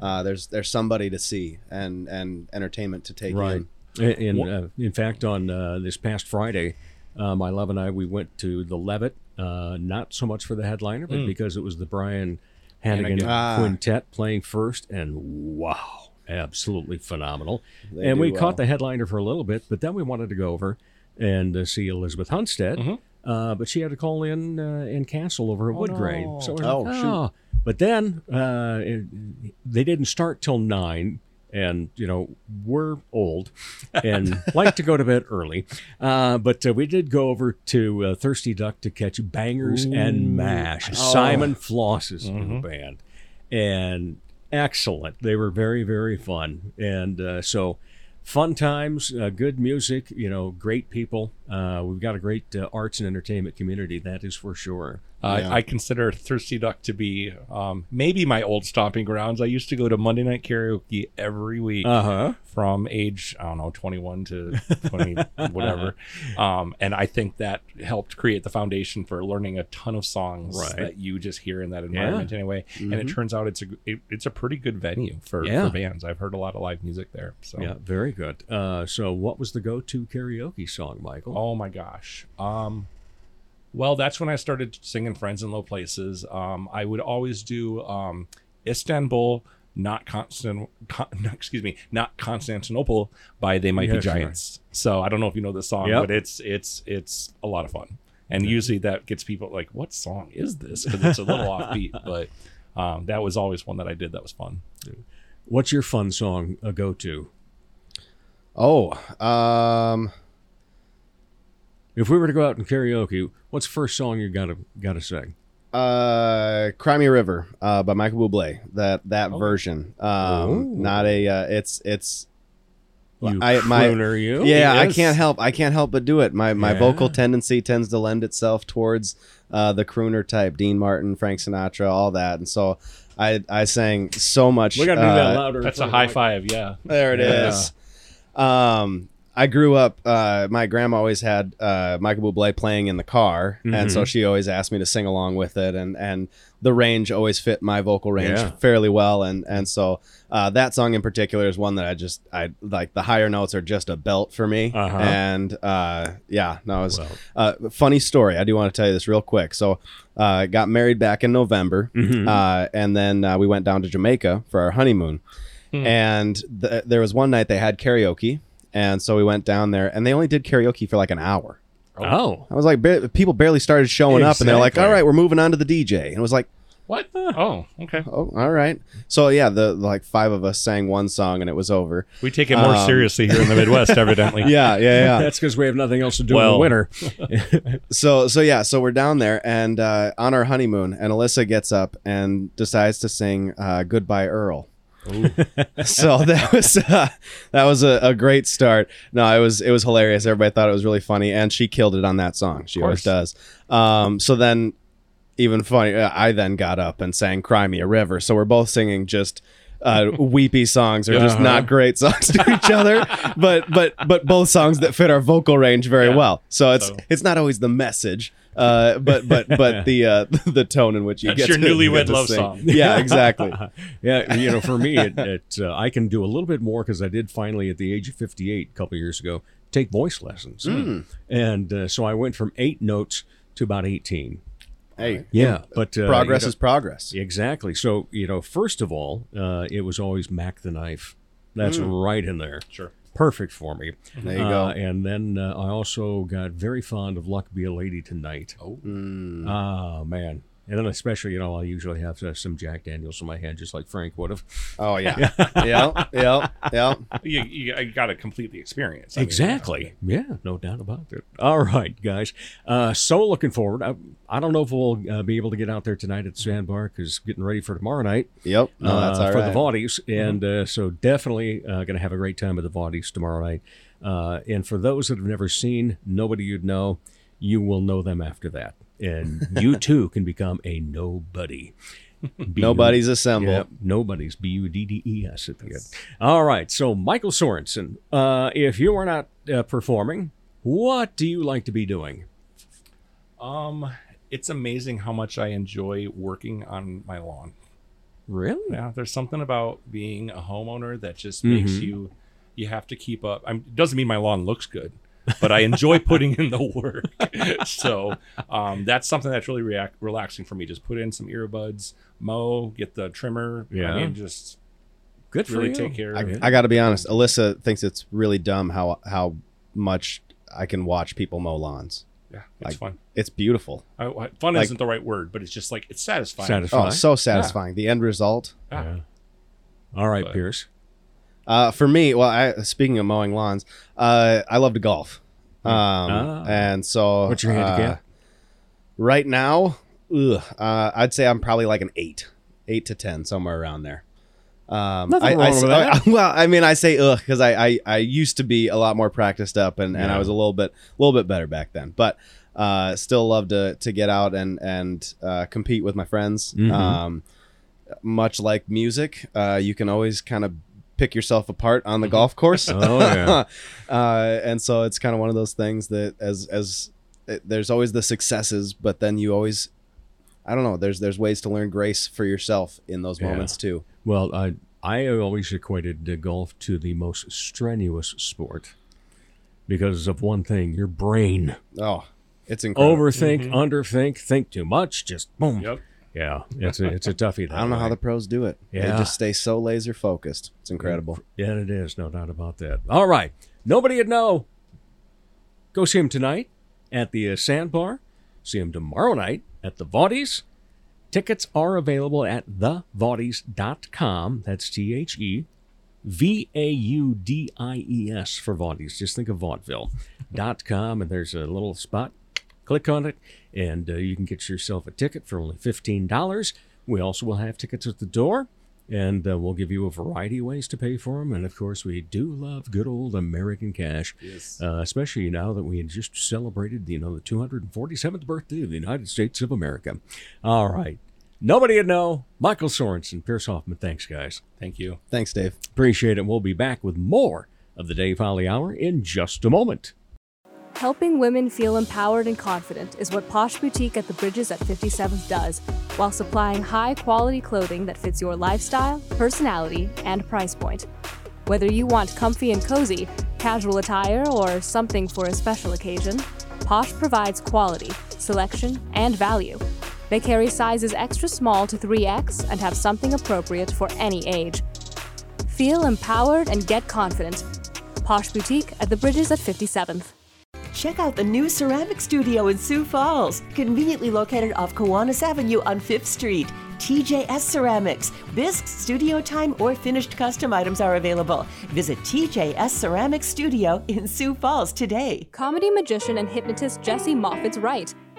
uh, there's there's somebody to see and and entertainment to take right. in. In in, uh, in fact, on uh, this past Friday, uh, my love and I we went to the Levitt. Uh, not so much for the headliner, but because it was the Brian Hannigan Hannigan. Ah. quintet playing first, and wow, absolutely phenomenal. They and we well. caught the headliner for a little bit, but then we wanted to go over and uh, see Elizabeth Hunstead. Uh, but she had to call in uh, and cancel over at Woodgrain. So I was Oh, like, shoot. "Oh." But then uh, it, they didn't start till nine, and you know we're old and like to go to bed early. Uh, but uh, we did go over to uh, Thirsty Duck to catch Bangers and Mash, Simon Floss's new band, and excellent. They were very very fun, and uh, so. Fun times, uh, good music, you know, great people. Uh, we've got a great uh, arts and entertainment community, that is for sure. Uh, Yeah. I consider Thirsty Duck to be um, maybe my old stomping grounds. I used to go to Monday night karaoke every week Uh huh. from age I don't know 21 to 20 whatever, um, and I think that helped create the foundation for learning a ton of songs Right. that you just hear in that environment anyway. And it turns out it's a it, it's a pretty good venue for, Yeah. for bands. I've heard a lot of live music there. So Yeah, very good. Uh, so, what was the go-to karaoke song, Michael? Oh my gosh. Um, well, that's when I started singing "Friends in Low Places." Um, I would always do um, Istanbul, not Constant. Con, excuse me, not Constantinople by They Might Yeah, Be sure. Giants. So I don't know if you know this song, Yep. but it's it's it's a lot of fun. And usually that gets people like, "What song is this?" Because it's a little offbeat. But um, that was always one that I did that was fun. What's your fun song a go to? Oh, um, If we were to go out and karaoke, what's the first song you gotta gotta sing? uh, Cry Me a River uh, by Michael Bublé. That that version. Um, Oh. not a. Uh, it's it's. You I my crooner, you. yeah I can't help I can't help but do it. My my Yeah. vocal tendency tends to lend itself towards uh, the crooner type, Dean Martin, Frank Sinatra, all that, and so I I sang so much. We gotta do that uh, louder. That's a high the five, yeah. There it is. Um, I grew up. Uh, my grandma always had uh, Michael Bublé playing in the car, and Mm-hmm. so she always asked me to sing along with it, and and the range always fit my vocal range Yeah. fairly well, and and so uh, that song in particular is one that I just I like. The higher notes are just a belt for me, Uh-huh. and uh, yeah, no, it was Well. uh, funny story. I do want to tell you this real quick. So, uh, got married back in November, Mm-hmm. uh, and then uh, we went down to Jamaica for our honeymoon. And th- there was one night they had karaoke, and so we went down there, and they only did karaoke for like an hour. Oh, I was like, ba- people barely started showing up, and they're like, Exactly. "All right, we're moving on to the DJ," and it was like, What? Oh, okay. "Oh, all right." So yeah, the like five of us sang one song, and it was over. We take it more Um, seriously here in the Midwest, evidently. Yeah, yeah, yeah. that's because we have nothing else to do in Well. the winter. so so yeah so we're down there and uh, on our honeymoon and alyssa gets up and decides to sing uh, goodbye earl so that was uh, that was a, a great start no it was it was hilarious everybody thought it was really funny and she killed it on that song she always does um, so then even funny uh, i then got up and sang cry me a river so we're both singing just uh, weepy songs or just Uh-huh. not great songs to each other, but but but both songs that fit our vocal range very Yeah. well. So it's So- it's not always the message, uh, but but but the uh, the tone in which you That's get your to, newlywed love sing. song. Yeah, exactly. yeah, you know, for me, it, it uh, I can do a little bit more because I did finally, at the age of 58, a couple of years ago, take voice lessons, Hmm. and uh, so I went from eight notes to about 18. Hey, Yeah, but uh, progress you know- is progress. Exactly. So, you know, first of all, uh, it was always Mac the Knife. That's right in there. Sure. Perfect for me. There you Uh, go. and then uh, I also got very fond of Luck Be a Lady Tonight. Oh. Hmm. Ah, man. And then especially, you know, I'll usually have uh, some Jack Daniels in my hand, just like Frank would have. Oh yeah, yeah, yeah, yeah. You, you, you got to complete the experience. I mean, Exactly. Yeah, no doubt about it. All right, guys. Uh, so looking forward. I, I don't know if we'll uh, be able to get out there tonight at the Sandbar because getting ready for tomorrow night. Yep. No, that's uh, all for right. the Vaudies, and uh, so definitely uh, going to have a great time at the Vaudies tomorrow night. Uh, and for those that have never seen nobody you'd know, you will know them after that, and you too can become a nobody. B- Nobody's assembled. Yep, nobody's B U D D E S at the end. All right, so Michael Sorenson, uh, if you are not uh, performing, what do you like to be doing? Um, it's amazing how much I enjoy working on my lawn. Really? Yeah, there's something about being a homeowner that just makes Mhm. you you have to keep up. I'm, it doesn't mean my lawn looks good, but I enjoy putting in the work. so um, that's something that's really react, relaxing for me. Just put in some earbuds, mow, get the trimmer. Yeah. I mean, just Good for really you. take care I, of it. I got to be honest. Alyssa thinks it's really dumb how how much I can watch people mow lawns. yeah, it's like, fun. It's beautiful. I, I- fun like- isn't the right word, but it's just like it's satisfying. Satisfying. Oh, so satisfying. The end result. Yeah. Yeah. All right, But- Pierce. Uh, for me, well, I, speaking of mowing lawns, uh, I love to golf. Um, Ah. and so What's your handicap? uh, right now, ugh, uh, I'd say I'm probably like an eight, eight to ten, somewhere around there. Um, Nothing I, wrong I with say- that. well, I mean, I say ugh because I, I I used to be a lot more practiced up, and, and Yeah. I was a little bit a little bit better back then, but. Uh, still love to to get out and and uh, compete with my friends. Mhm. Um, much like music, uh, you can always kind of pick yourself apart on the mm-hmm. golf course. Oh, yeah. uh, and so it's kind of one of those things that as as it, there's always the successes, but then you always, I don't know. There's there's ways to learn grace for yourself in those Yeah. moments too. Well, I I always equated the golf to the most strenuous sport because of one thing: your brain. Oh, it's incredible. Overthink, mm-hmm. underthink, think too much, just boom. Yep. Yeah, it's a it's a toughie. I don't know how the pros do it. Yeah. They just stay so laser focused. It's incredible. Yeah, it is. No doubt about that. All right. Nobody would know. Go see him tonight at the uh, Sandbar. See him tomorrow night at the Vaudies. Tickets are available at thevaudies.com. That's T H E V A U D I E S for Vaudies. Just think of vaudeville.com, and there's a little spot. Click on it, and uh, you can get yourself a ticket for only $15. We also will have tickets at the door, and uh, we'll give you a variety of ways to pay for them. And of course, we do love good old American cash, Yes. uh, especially now that we had just celebrated, you know, the 247th birthday of the United States of America. All right. Nobody would know. Michael Sorenson, Pierce Hoffman. Thanks, guys. Thank you. Thanks, Dave. Appreciate it. We'll be back with more of the Dave Holly Hour in just a moment. Helping women feel empowered and confident is what Posh Boutique at the Bridges at 57th does, while supplying high quality clothing that fits your lifestyle, personality, and price point. Whether you want comfy and cozy, casual attire, or something for a special occasion, Posh provides quality, selection, and value. They carry sizes extra small to 3X and have something appropriate for any age. Feel empowered and get confident. Posh Boutique at the Bridges at 57th. Check out the new ceramic studio in Sioux Falls, conveniently located off Kiwanis Avenue on 5th Street. TJS Ceramics. Bisques, studio time, or finished custom items are available. Visit TJS Ceramics Studio in Sioux Falls today. Comedy magician and hypnotist Jesse Moffitt's right.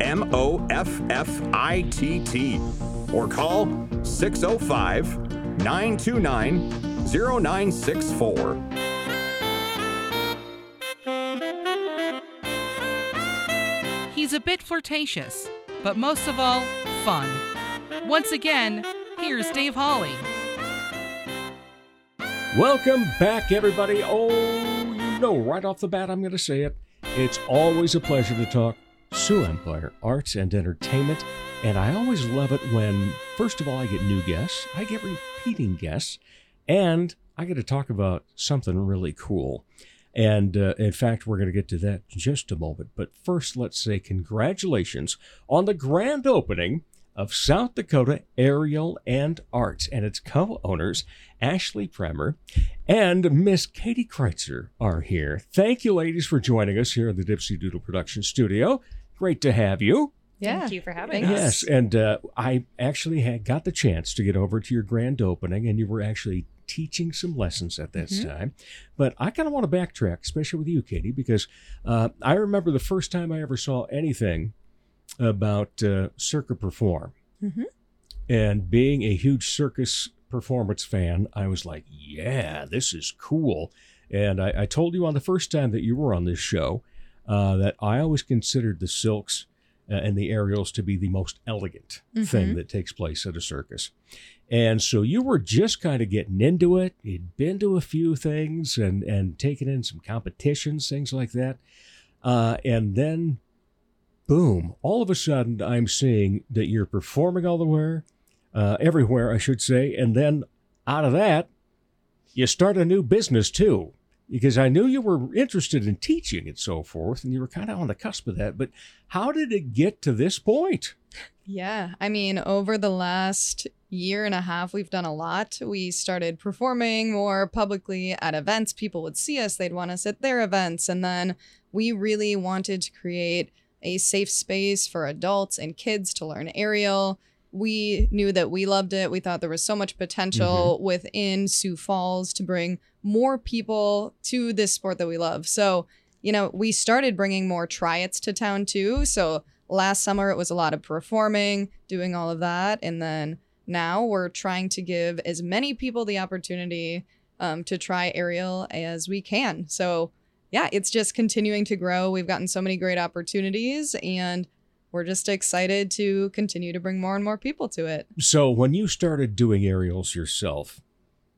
M O F F I T T. Or call 605 929 0964. He's a bit flirtatious, but most of all, fun. Once again, here's Dave Holly. Welcome back, everybody. Oh, you know, right off the bat, I'm going to say it. It's always a pleasure to talk Sioux Empire arts and entertainment. And I always love it when, first of all, I get new guests, I get repeating guests, and I get to talk about something really cool. And uh, in fact, we're going to get to that in just a moment. But first, let's say congratulations on the grand opening of South Dakota Aerial and Arts and its co-owners Ashley Premer and Miss Katie Critzer are here. Thank you, ladies, for joining us here in the Dipsy Doodle Production Studio. Great to have you. Yeah. Thank you for having Yes, us. Yes, and uh, I actually had got the chance to get over to your grand opening, and you were actually teaching some lessons at this Mhm. time. But I kind of want to backtrack, especially with you, Katie, because uh, I remember the first time I ever saw anything about uh, Circa Perform. Mhm. And being a huge circus performance fan, I was like, yeah, this is cool. And I, I told you on the first time that you were on this show uh, that I always considered the silks uh, and the aerials to be the most elegant thing Mhm. that takes place at a circus. And so you were just kind of getting into it. You'd been to a few things and, and taken in some competitions, things like that. Uh, and then, boom, all of a sudden I'm seeing that you're performing all the way, uh, everywhere, I should say. And then out of that, you start a new business too. Because I knew you were interested in teaching and so forth, and you were kind of on the cusp of that. But how did it get to this point? Yeah, I mean, over the last year and a half, we've done a lot. We started performing more publicly at events. People would see us, they'd want us at their events. And then we really wanted to create a safe space for adults and kids to learn aerial. We knew that we loved it. We thought there was so much potential within Sioux Falls to bring more people to this sport that we love. So, you know, we started bringing more triads to town too. So, last summer it was a lot of performing, doing all of that. And then now we're trying to give as many people the opportunity um, to try aerial as we can. So, yeah, it's just continuing to grow. We've gotten so many great opportunities and we're just excited to continue to bring more and more people to it. So when you started doing aerials yourself,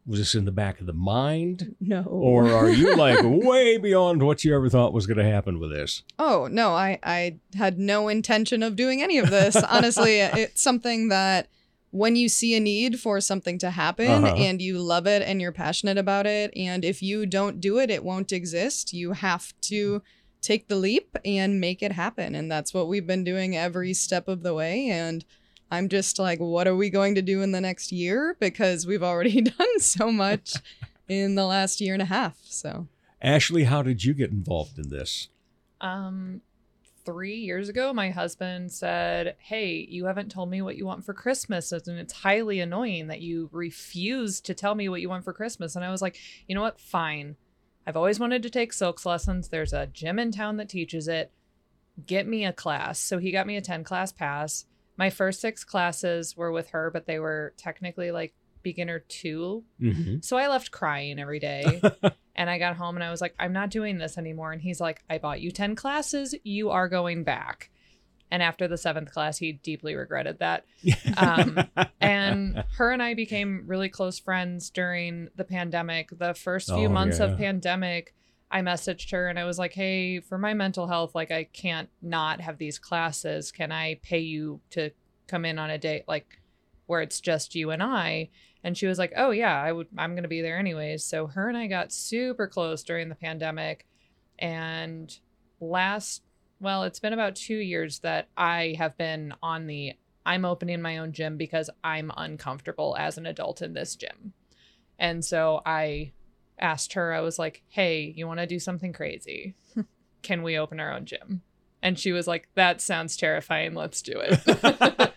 Was this in the back of the mind? No. Or are you like way beyond what you ever thought was going to happen with this? Oh, no, I, I had no intention of doing any of this. Honestly, it's something that when you see a need for something to happen Uh-huh. and you love it and you're passionate about it, and if you don't do it, it won't exist. You have to take the leap and make it happen. And that's what we've been doing every step of the way. And I'm just like, what are we going to do in the next year? Because we've already done so much in the last year and a half. So. Ashley, how did you get involved in this? Um, three years ago, my husband said, Hey, you haven't told me what you want for Christmas. And it's highly annoying that you refuse to tell me what you want for Christmas. And I was like, You know what? Fine. I've always wanted to take silks lessons. There's a gym in town that teaches it. Get me a class. So he got me a 10 class pass. My first six classes were with her, but they were technically like beginner two. Mhm. So I left crying every day. and I got home and I was like, I'm not doing this anymore. And he's like, I bought you 10 classes. You are going back. And after the seventh class, he deeply regretted that. Um, and her and I became really close friends during the pandemic. The first few Oh, months yeah. of pandemic, I messaged her and I was like, Hey, for my mental health, like I can't not have these classes. Can I pay you to come in on a date like where it's just you and I? And she was like, "Oh yeah, I would I'm going to be there anyways." So her and I got super close during the pandemic and last well, it's been about 2 years that I have been on the I'm opening my own gym because I'm uncomfortable as an adult in this gym. And so I asked her, I was like, hey, you want to do something crazy? Can we open our own gym? And she was like, that sounds terrifying. Let's do it.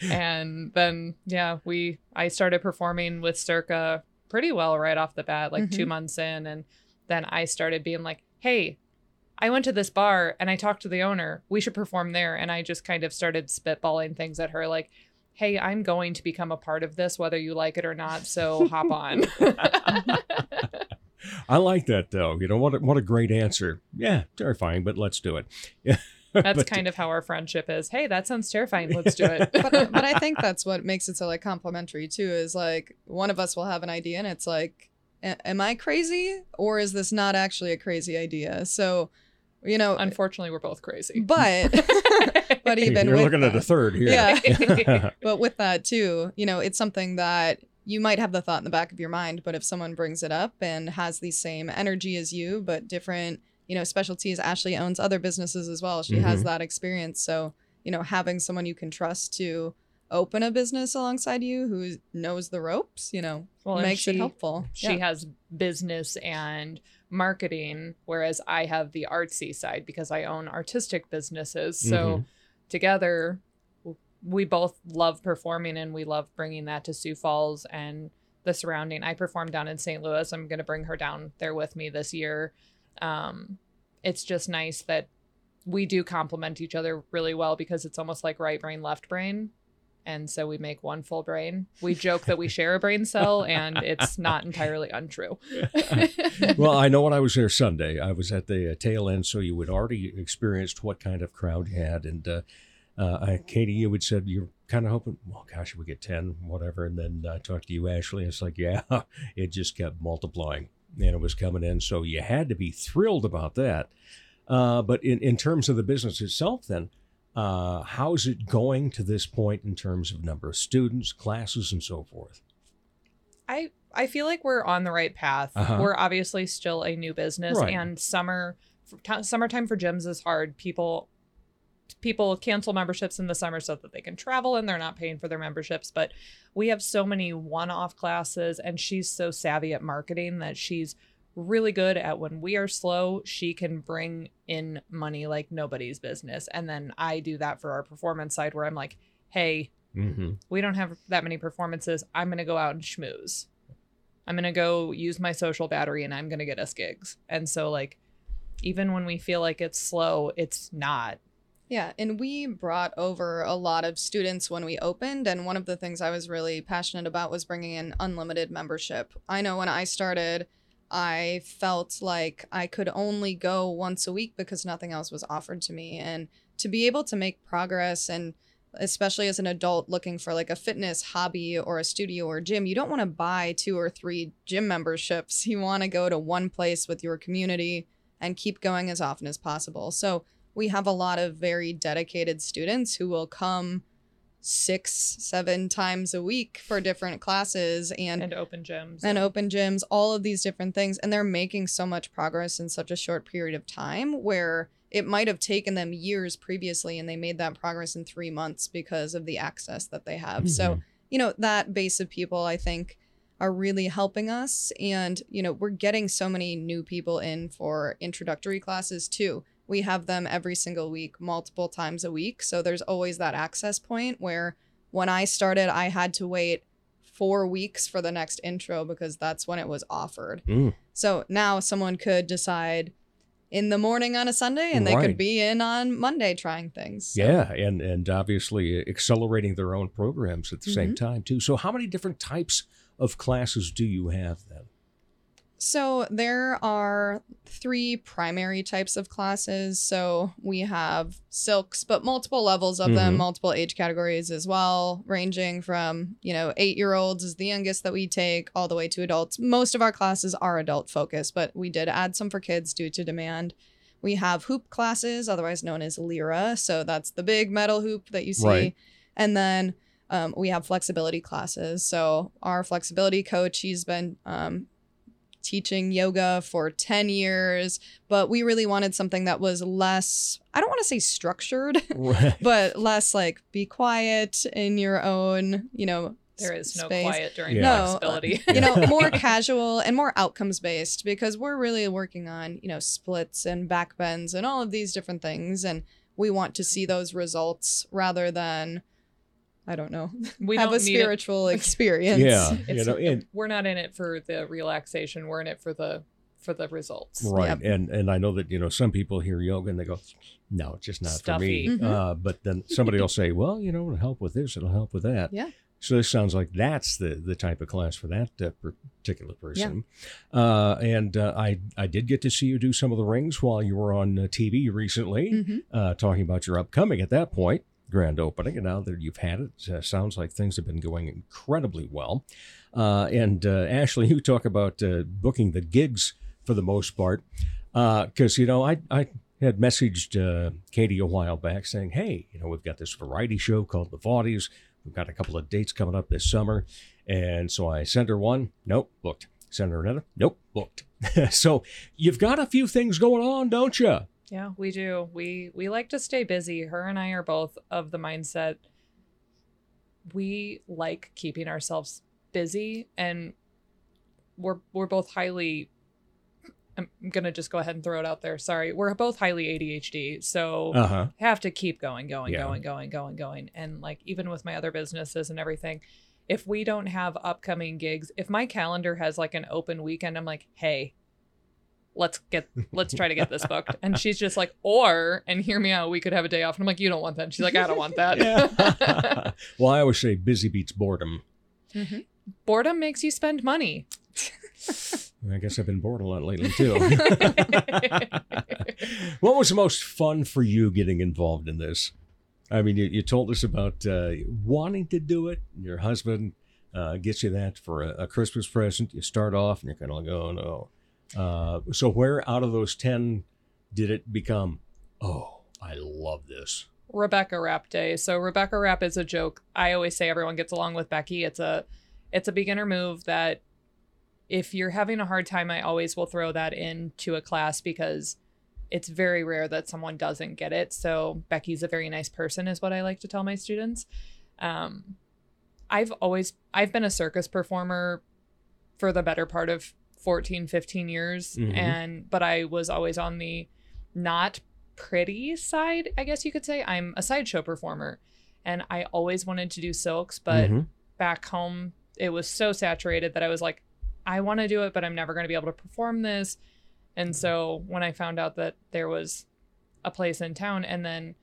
and then, yeah, we, I started performing with Circa pretty well right off the bat, like two Mhm. months in. And then I started being like, hey, I went to this bar and I talked to the owner. We should perform there. And I just kind of started spitballing things at her like, hey, I'm going to become a part of this, whether you like it or not. So hop on. I like that though. You know what? A, what a great answer. Yeah, terrifying, but let's do it. Yeah. That's kind of how our friendship is. Hey, that sounds terrifying. Let's do it. but, but I think that's what makes it so like complimentary too. Is like one of us will have an idea and it's like, am I crazy or is this not actually a crazy idea? So, you know, Unfortunately, we're both crazy. but but even You're with looking at a third here. Yeah. but with that too, you know, it's something that you might have the thought in the back of your mind, but if someone brings it up and has the same energy as you, but different, you know, specialties, Ashley owns other businesses as well. She has Mhm. that experience. So, you know, having someone you can trust to open a business alongside you who knows the ropes, you know, Well, and makes it helpful. She Yeah. has business and marketing, whereas I have the artsy side because I own artistic businesses. So Mhm. together, we both love performing and we love bringing that to Sioux Falls and the surrounding. I perform down in St. Louis. I'm going to bring her down there with me this year. Um, it's just nice that we do complement each other really well because it's almost like right brain, left brain. And so we make one full brain. We joke that we share a brain cell, and it's not entirely untrue. well, I know when I was there Sunday, I was at the uh, tail end, so you had already experienced what kind of crowd you had. And uh, uh, Katie, you had said you're kind of hoping, well, gosh, we get 10, whatever. And then I talked to you, Ashley, and it's like, yeah, it just kept multiplying and it was coming in. So you had to be thrilled about that. Uh, but in, in terms of the business itself, then, uh, how's it going to this point in terms of number of students, classes, and so forth? I I feel like we're on the right path. Uh-huh. We're obviously still a new business, Right. and summer summertime for gyms is hard. People people cancel memberships in the summer so that they can travel and they're not paying for their memberships. But we have so many one-off classes, and she's so savvy at marketing that she's really good at when we are slow she can bring in money like nobody's business and then i do that for our performance side where i'm like hey Mm-hmm. we don't have that many performances. I'm going to go out and schmooze. I'm going to go use my social battery and I'm going to get us gigs. And so, like, even when we feel like it's slow, it's not. Yeah, and we brought over a lot of students when we opened, and one of the things I was really passionate about was bringing in unlimited membership. I know when I started, I felt like I could only go once a week because nothing else was offered to me, and to be able to make progress and especially as an adult looking for like a fitness hobby or a studio or gym, you don't want to buy two or three gym memberships. You want to go to one place with your community and keep going as often as possible. So we have a lot of very dedicated students who will come six, seven times a week for different classes and and open gyms and open gyms, all of these different things. And they're making so much progress in such a short period of time where it might have taken them years previously and they made that progress in three months because of the access that they have. So, Mhm. you know, that base of people, I think, are really helping us. And, you know, we're getting so many new people in for introductory classes too. We have them every single week, multiple times a week. So there's always that access point where when I started, I had to wait four weeks for the next intro because that's when it was offered. Mm. So now someone could decide in the morning on a Sunday and they Right. could be in on Monday trying things. So- Yeah, and and obviously accelerating their own programs at the same Mhm. time too. So how many different types of classes do you have then? So there are three primary types of classes. So we have silks, but multiple levels of them, Mhm. multiple age categories as well, ranging from, you know, eight year olds is the youngest that we take, all the way to adults. Most of our classes are adult focused, but we did add some for kids due to demand. We have hoop classes, otherwise known as Lyra. So that's the big metal hoop that you see. Right. And then um, we have flexibility classes. So our flexibility coach, he's been um, teaching yoga for 10 years, but we really wanted something that was less, I don't want to say structured, Right. but less like be quiet in your own, you know, there is s- no space. quiet during no, flexibility. Uh, you know, more casual and more outcomes based because we're really working on, you know, splits and back bends and all of these different things. And we want to see those results rather than, I don't know, We have don't a need it- experial experience. Yeah, you know, and we're not in it for the relaxation. We're in it for the for the results. right, and and I know that you know some people hear yoga and they go, no, it's just not Stuffy. for me. Mhm. Uh, but then somebody will say, well, you know, it'll help with this, it'll help with that. Yeah. So this sounds like that's the the type of class for that uh, particular person. Uh, and uh, I I did get to see you do some of the rings while you were on uh, TV recently, Mhm. uh, talking about your upcoming at that point grand opening. And now that you've had it, uh, sounds like things have been going incredibly well. Uh, and uh, Ashley, you talk about uh, booking the gigs for the most part, because you know I I had messaged uh, Katie a while back saying, hey, you know we've got this variety show called The Vaudies. We've got a couple of dates coming up this summer. And so I sent her one. Nope, booked. Sent her another. Nope, booked. so you've got a few things going on, don't you? Yeah, we do. We we like to stay busy. Her and I are both of the mindset we like keeping ourselves busy and we're we're both highly I'm going to just go ahead and throw it out there. Sorry. We're both highly ADHD. So Uh-huh. have to keep going, going, Yeah. going, going, going, going. And like even with my other businesses and everything, if we don't have upcoming gigs, if my calendar has like an open weekend, I'm like, hey, let's get let's try to get this booked. And she's just like, or and hear me out, we could have a day off. And I'm like, you don't want that. And she's like, I don't want that. well, I always say busy beats boredom. Boredom makes you spend money. I guess I've been bored a lot lately too. what was the most fun for you getting involved in this? I mean, you, you told us about uh, wanting to do it. Your husband uh, gets you that for a, a Christmas present. You start off and you're kind of like, oh no. Uh, so, where out of those 10 did it become, oh, I love this? Rebecca Rap Day. So Rebecca Rap is a joke. I always say everyone gets along with Becky. It's a it's a beginner move that if you're having a hard time, I always will throw that into a class because it's very rare that someone doesn't get it. So Becky's a very nice person is what I like to tell my students. Um I've always I've been a circus performer for the better part of 14 15 years Mhm. and but I was always on the not pretty side, I guess you could say. I'm a sideshow performer and I always wanted to do silks, but Mhm. back home it was so saturated that I was like, I want to do it, but I'm never going to be able to perform this. And so when I found out that there was a place in town, and then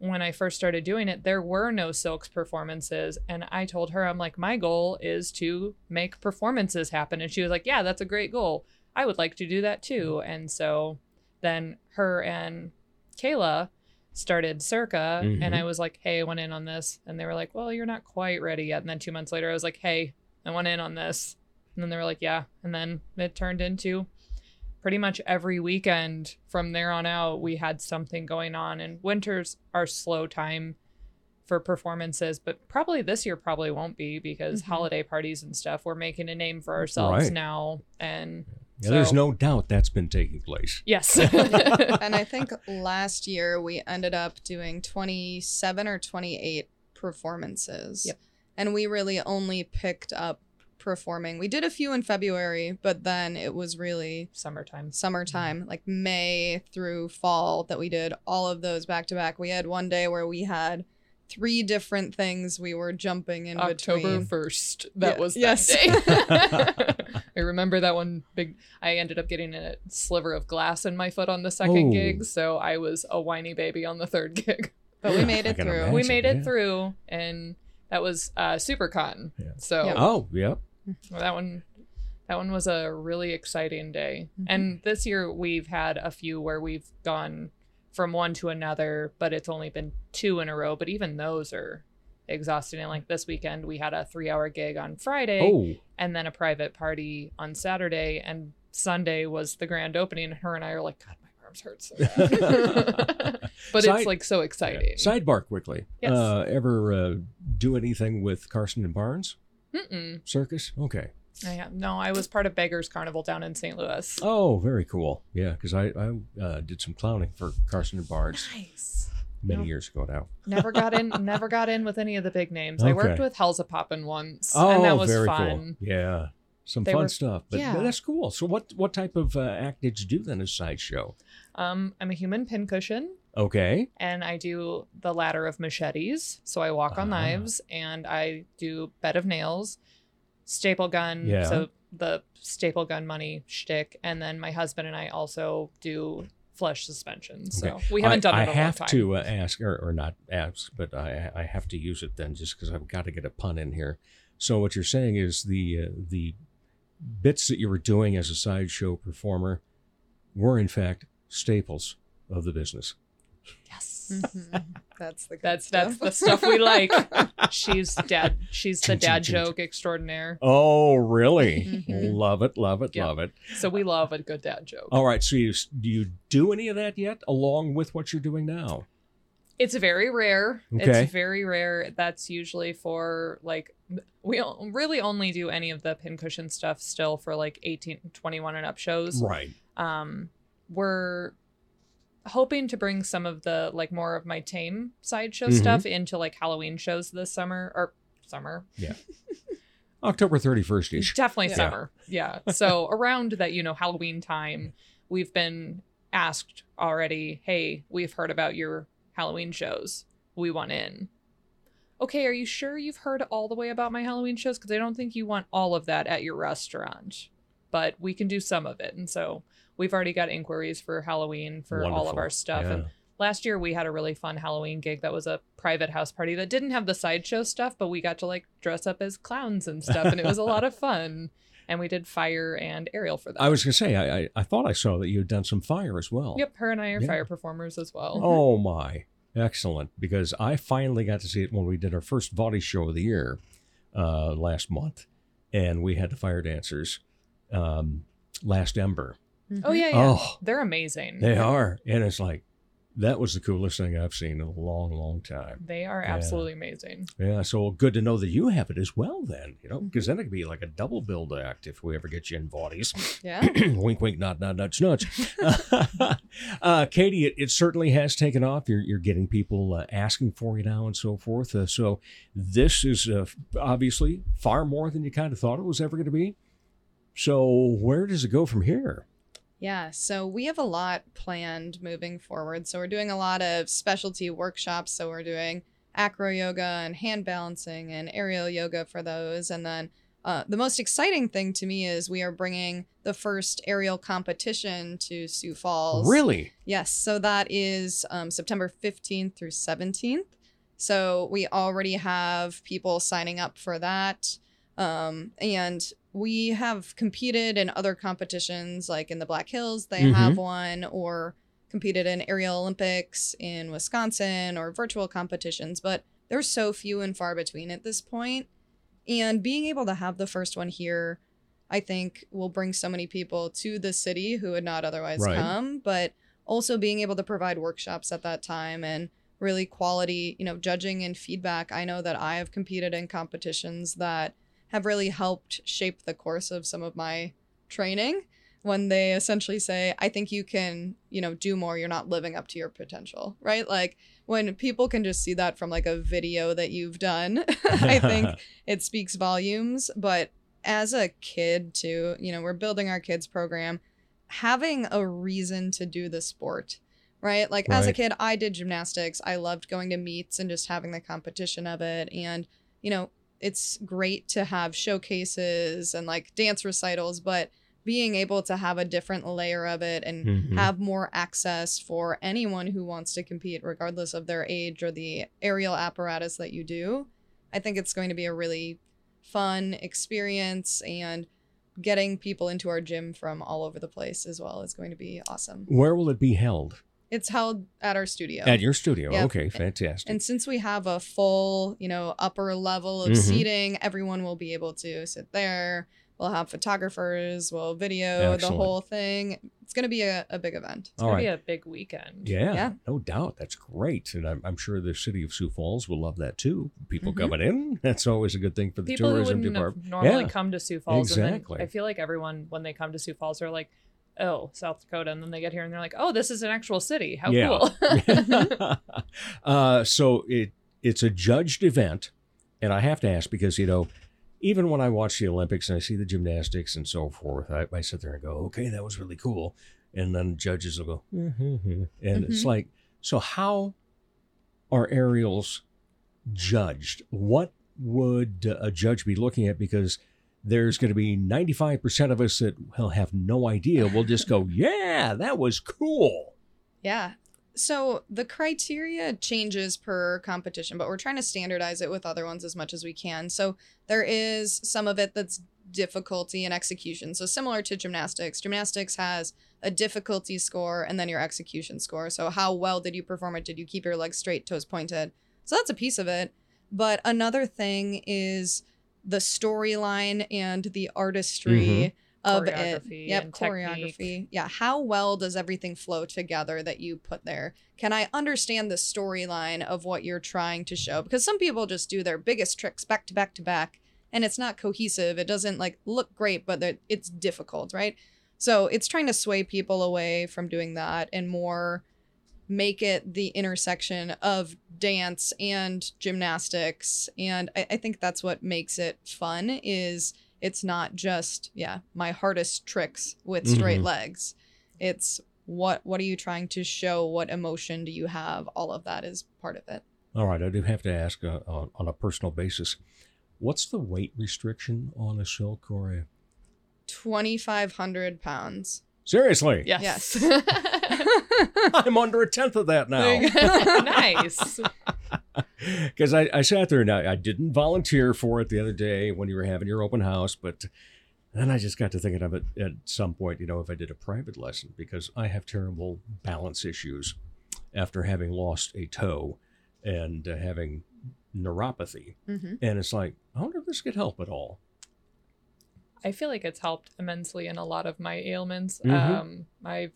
when I first started doing it, there were no silks performances. And I told her, I'm like, my goal is to make performances happen. And she was like, Yeah, that's a great goal. I would like to do that too. And so then her and Kayla started Circa, Mhm. and I was like, "Hey, I went in on this," and they were like, "Well, you're not quite ready yet." And then two months later, I was like, "Hey, I went in on this," and then they were like, "Yeah," and then it turned into pretty much every weekend from there on out we had something going on and winters are slow time for performances but probably this year probably won't be because Mhm. holiday parties and stuff we're making a name for ourselves Right. now and Yeah, there's no doubt that's been taking place. yes and I think last year we ended up doing 27 or 28 performances. Yep. And we really only picked up performing. We did a few in February, but then it was really summertime summertime, like May through fall that we did all of those back to back. We had one day where we had three different things we were jumping in October between. 1st. That Yeah, was that yes. day. I remember that one big I ended up getting a sliver of glass in my foot on the second Oh. gig, so I was a whiny baby on the third gig. But we made it can through. we made it yeah. through and that was uh SuperCon. So Yep. Oh, yep. Well, that one that one was a really exciting day. Mhm. And this year we've had a few where we've gone from one to another, but it's only been two in a row, but even those are exhausting. And like this weekend we had a 3-hour gig on Friday Oh, and then a private party on Saturday and Sunday was the grand opening and her and I are like god my arms hurt so bad. but Side- it's like so exciting. sidebar quickly. Yes. Uh, ever uh, do anything with Carson and Barnes Mm-mm. Circus? Okay. I have, no, I was part of Beggars Carnival down in St. Louis. Oh, very cool. Yeah, because I, I uh, did some clowning for Carson and Barnes Nice. many No. years ago now. Never got in. Never got in with any of the big names. I worked Okay. with Hellzapoppin once, Oh, and that was very fun. cool. Yeah, some They fun were- stuff. But yeah. that's cool. So, what what type of uh, act did you do then as sideshow? Um, I'm a human pincushion, Okay. and I do the ladder of machetes. So I walk on Ah. knives, and I do bed of nails, staple gun. Yeah. So the staple gun money shtick, and then my husband and I also do flesh suspension. So Okay. we haven't I, done I it in a have long time. to uh, ask, or, or not ask, but I I have to use it then, just because I've got to get a pun in here. So what you're saying is the uh, the bits that you were doing as a sideshow performer were in fact staples of the business. Yes. Mhm. That's the good That's that's stuff. the stuff we like. She's dad. She's the Ching, ching, dad ching, ching. joke extraordinaire. Oh, really? Mhm. Love it, love it, Yeah. love it. So we love a good dad joke. All right, so you, do you do any of that yet, along with what you're doing now? It's very rare. Okay. It's very rare. That's usually for like we o- really only do any of the pincushion stuff still for like 18, 21 and up shows. Right. Um, we're hoping to bring some of the like more of my tame sideshow Mhm. stuff into like Halloween shows this summer or summer. Yeah. October 31st ish. Definitely Yeah. summer. Yeah. So around that, you know, Halloween time, we've been asked already, hey, we've heard about your Halloween shows. We want in. Okay, are you sure you've heard all the way about my Halloween shows? Because I don't think you want all of that at your restaurant, but we can do some of it. And so we've already got inquiries for Halloween for all of our stuff. And last year we had a really fun Halloween gig that was a private house party that didn't have the sideshow stuff, but we got to like dress up as clowns and stuff, and it was a lot of fun. And we did fire and aerial for that. I was going to say, I, I, I thought I saw that you had done some fire as well. Yep, her and I are Yeah. fire performers as well. Oh, my. Excellent. Because I finally got to see it when we did our first Vaudie show of the year uh, last month. And we had the fire dancers um, last Ember. Oh yeah, yeah. Oh. They're amazing. They are. And it's like, that was the coolest thing I've seen in a long, long time. They are Yeah. absolutely amazing. Yeah, so good to know that you have it as well, then, you Mm-hmm. know, because then it could be like a double build act if we ever get you in Vaudies. Yeah. wink, wink, nod, nod, nudge, nudge. uh, Katie, it, it certainly has taken off. You're, you're getting people uh, asking for you now and so forth. Uh, so this is uh, obviously far more than you kind of thought it was ever going to be. So where does it go from here? Yeah, so we have a lot planned moving forward. So we're doing a lot of specialty workshops. So we're doing acro yoga and hand balancing and aerial yoga for those. And then uh, the most exciting thing to me is we are bringing the first aerial competition to Sioux Falls. Really? Yes, so that is um, September 15th through 17th. So we already have people signing up for that. Um, and we have competed in other competitions, like in the Black Hills, they Mhm. have one, or competed in aerial Olympics in Wisconsin or virtual competitions, but there's so few and far between at this point. And being able to have the first one here, I think, will bring so many people to the city who would not otherwise Right. come. But also being able to provide workshops at that time and really quality, you know, judging and feedback. I know that I have competed in competitions that have really helped shape the course of some of my training when they essentially say, I think you can, you know, do more, you're not living up to your potential, right? Like when people can just see that from like a video that you've done, I think it speaks volumes. But as a kid, too, you know, we're building our kids program, having a reason to do the sport, right? Like as a kid, I did gymnastics. I loved going to meets and just having the competition of it. And, you know, it's great to have showcases and like dance recitals, but being able to have a different layer of it and Mhm. have more access for anyone who wants to compete, regardless of their age or the aerial apparatus that you do, I think it's going to be a really fun experience and getting people into our gym from all over the place as well is going to be awesome. Where will it be held? It's held at our studio. At your studio. Yep. Okay, fantastic. And since we have a full, you know, upper level of Mhm. seating, everyone will be able to sit there. We'll have photographers, we'll video Excellent. the whole thing. It's going to be a, a big event. It's gonna be a big weekend. Yeah, Yeah. no doubt. That's great. And I'm, I'm sure the city of Sioux Falls will love that too. People Mhm. coming in, that's always a good thing for the People who tourism wouldn't have department. normally Yeah, come to Sioux Falls. And Exactly. then I feel like everyone, when they come to Sioux Falls, are like, oh, South Dakota. And then they get here and they're like, oh, this is an actual city. How cool. uh, so it it's a judged event, and I have to ask because you know, even when I watch the Olympics and I see the gymnastics and so forth, I, I sit there and go, okay, that was really cool, and then judges will go, "Mhm." and it's Mhm. like, so how are aerials judged? What would a judge be looking at? Because there's going to be 95% of us that will have no idea. We'll just go, yeah, that was cool. Yeah. So the criteria changes per competition, but we're trying to standardize it with other ones as much as we can. So there is some of it that's difficulty and execution. So similar to gymnastics, gymnastics has a difficulty score and then your execution score. So how well did you perform it? Did you keep your legs straight, toes pointed? So that's a piece of it. But another thing is the storyline and the artistry mm-hmm. of it. Yep, choreography. technique. Yeah, how well does everything flow together that you put there? Can I understand the storyline of what you're trying to show? Because some people just do their biggest tricks back to back to back and it's not cohesive. It doesn't like look great, but it's difficult, right? So it's trying to sway people away from doing that and more make it the intersection of dance and gymnastics. And I, I think that's what makes it fun is it's not just yeah my hardest tricks with straight Mhm. legs. It's what what are you trying to show? What emotion do you have? All of that is part of it. All right, I do have to ask uh, on, on a personal basis, what's the weight restriction on a silk or a? 2500 pounds Seriously? yes I'm under a tenth of that now. nice. Because I, I sat there and I, I didn't volunteer for it the other day when you were having your open house, but then I just got to thinking of it at some point, you know, if I did a private lesson, because I have terrible balance issues after having lost a toe and uh, having neuropathy. Mhm. And it's like, I wonder if this could help at all. I feel like it's helped immensely in a lot of my ailments. Mhm. Um, I've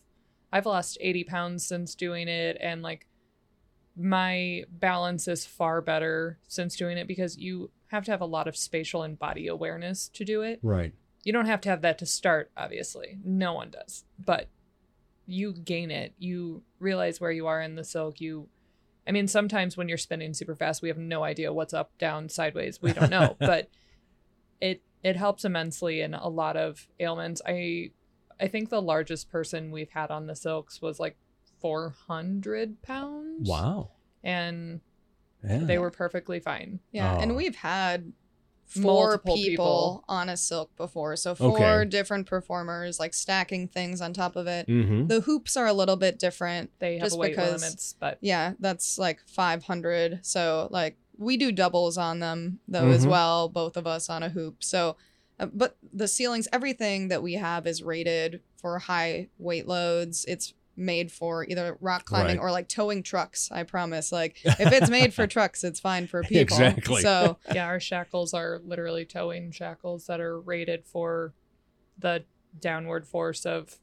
I've lost 80 pounds since doing it, and like my balance is far better since doing it because you have to have a lot of spatial and body awareness to do it. Right. You don't have to have that to start, obviously. No one does, but you gain it. You realize where you are in the silk. You, I mean, sometimes when you're spinning super fast, we have no idea what's up, down, sideways. We don't know, but it it helps immensely in a lot of ailments. I I think the largest person we've had on the silks was like 400 pounds. Wow. And Yeah. they were perfectly fine. Yeah, and we've had four people, people. on a silk before. So four Okay. different performers like stacking things on top of it. Mhm. The hoops are a little bit different. They have just weight because, limits, but yeah, that's like 500. So like we do doubles on them though as Mhm. well, both of us on a hoop. So uh, but the ceilings, everything that we have is rated for high weight loads. It's made for either rock climbing Right. or like towing trucks. I promise. Like if it's made for trucks, it's fine for people. Exactly. So yeah, our shackles are literally towing shackles that are rated for the downward force of.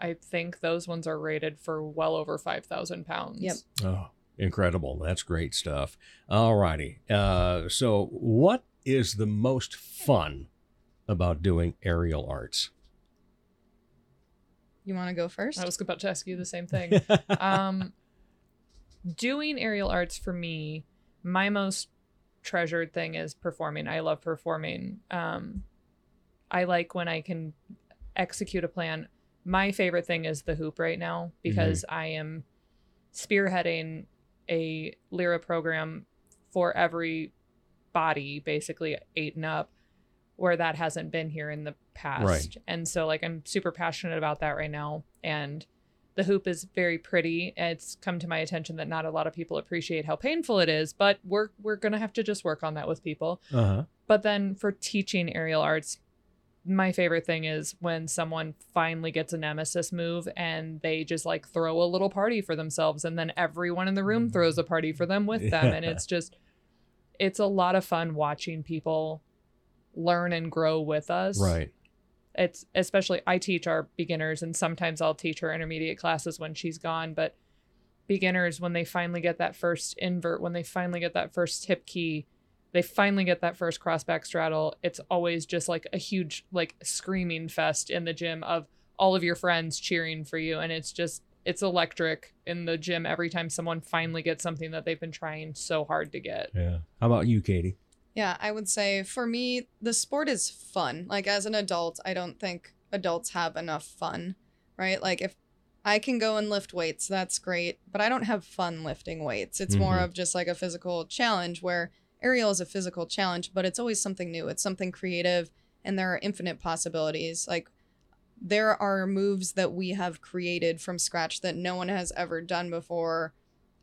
I think those ones are rated for well over five thousand pounds. Yep. Oh, incredible. That's great stuff. All righty. Uh, so, what is the most fun about doing aerial arts? you want to go first? I was about to ask you the same thing. um, doing aerial arts for me, my most treasured thing is performing. I love performing. Um, I like when I can execute a plan. My favorite thing is the hoop right now because I am spearheading a Lyra program for every body, basically eight and up, where that hasn't been here in the past. Right. And so, like, I'm super passionate about that right now. And the hoop is very pretty. It's come to my attention that not a lot of people appreciate how painful it is, but we're we're gonna have to just work on that with people. Uh huh. But then for teaching aerial arts, my favorite thing is when someone finally gets a nemesis move and they just like throw a little party for themselves and then everyone in the room mm-hmm. throws a party for them with them and it's just it's a lot of fun watching people learn and grow with us. Right. It's especially I teach our beginners and sometimes I'll teach her intermediate classes when she's gone, but beginners when they finally get that first invert, when they finally get that first hip key, they finally get that first crossback straddle, it's always just like a huge like screaming fest in the gym of all of your friends cheering for you and it's just it's electric in the gym every time someone finally gets something that they've been trying so hard to get. Yeah. How about you, Katie? Yeah, I would say for me, the sport is fun. Like as an adult, I don't think adults have enough fun, right? Like if I can go and lift weights, that's great, but I don't have fun lifting weights. It's more Mhm. of just like a physical challenge where aerial is a physical challenge, but it's always something new. It's something creative and there are infinite possibilities. Like there are moves that we have created from scratch that no one has ever done before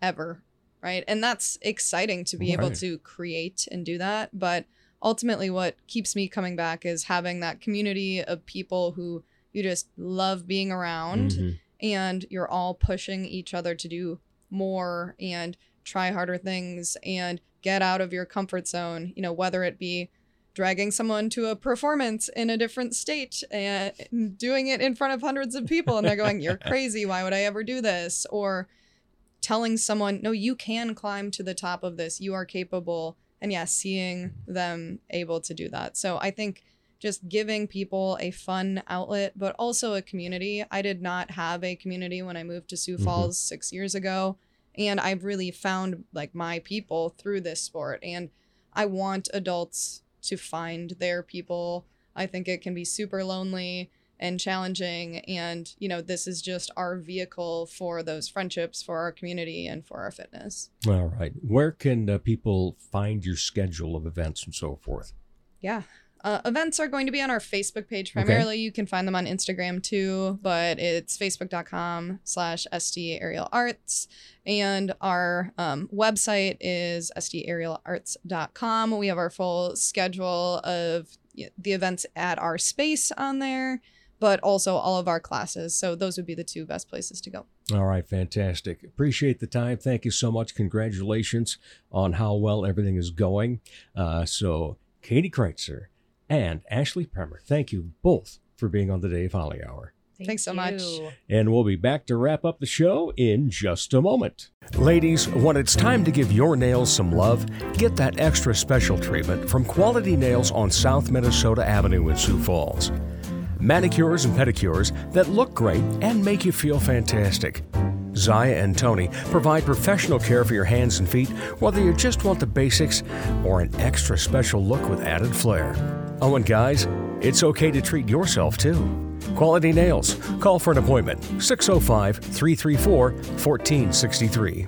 ever right and that's exciting to be able to create and do that but ultimately what keeps me coming back is having that community of people who you just love being around Mhm. and you're all pushing each other to do more and try harder things and get out of your comfort zone you know whether it be dragging someone to a performance in a different state and doing it in front of hundreds of people and they're going you're crazy. Why would i ever do this? Or telling someone no you can climb to the top of this. You are capable. And yeah seeing them able to do that. So i think just giving people a fun outlet but also a community. I did not have a community when i moved to sioux Mhm. falls six years ago and i've really found like my people through this sport and i want adults to find their people i think it can be super lonely and challenging and you know this is just our vehicle for those friendships for our community and for our fitness All right. Where can uh, people find your schedule of events and so forth? yeah uh, events are going to be on our facebook page Okay. primarily you can find them on instagram too but it's facebook.com slash sd aerial arts and our um, website is sdaerialarts.com we have our full schedule of the events at our space on there but also all of our classes so those would be the two best places to go All right, fantastic. Appreciate the time. Thank you so much. Congratulations on how well everything is going. Uh, so, Katie Critzer and Ashley Premer, thank you both for being on the Dave Holly Hour. thanks so much And we'll be back to wrap up the show in just a moment. Ladies, when it's time to give your nails some love, get that extra special treatment from Quality Nails on South Minnesota Avenue in Sioux Falls. Manicures and pedicures that look great and make you feel fantastic. Zaya and Tony provide professional care for your hands and feet, whether you just want the basics or an extra special look with added flair. Oh, and guys, it's okay to treat yourself too. Quality Nails. Call for an appointment 605 334 1463.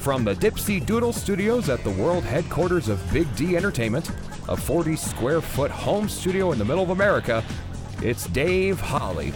From the Dipsy Doodle Studios at the world headquarters of Big D Entertainment, a 40 square foot home studio in the middle of America, it's Dave Holly.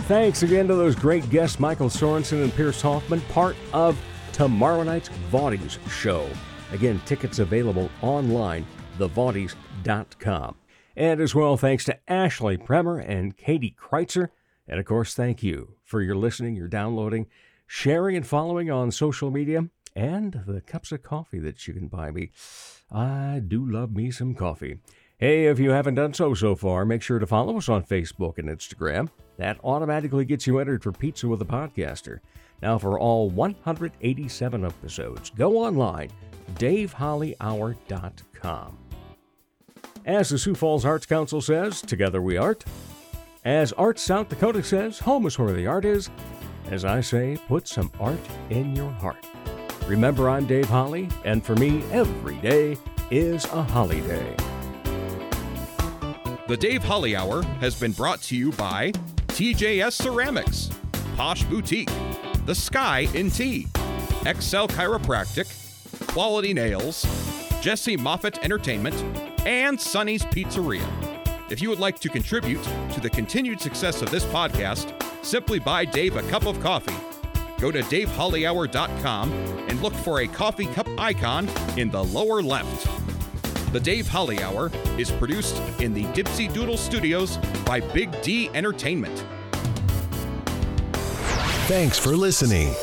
Thanks again to those great guests, Michael Sorenson and Pierce Hoffman, part of tomorrow night's Vaudies show. Again, tickets available online, thevaudies.com. And as well, thanks to Ashley Premer and Katie Critzer. And of course, thank you for your listening, your downloading, sharing, and following on social media, and the cups of coffee that you can buy me. I do love me some coffee. Hey, if you haven't done so so far, make sure to follow us on Facebook and Instagram. That automatically gets you entered for Pizza with a Podcaster. Now, for all 187 episodes, go online, davehollyhour.com. As the Sioux Falls Arts Council says, together we art. As Art South Dakota says, home is where the art is. As I say, put some art in your heart. Remember, I'm Dave Holly, and for me, every day is a holiday. The Dave Holly Hour has been brought to you by TJS Ceramics, Posh Boutique, The Sky in Tea, Excel Chiropractic, Quality Nails, Jesse Moffitt Entertainment, and Sonny's Pizzeria. If you would like to contribute to the continued success of this podcast, simply buy Dave a cup of coffee. Go to davehollyhour.com and look for a coffee cup icon in the lower left. The Dave Holly Hour is produced in the Dipsy Doodle Studios by Big D Entertainment. Thanks for listening.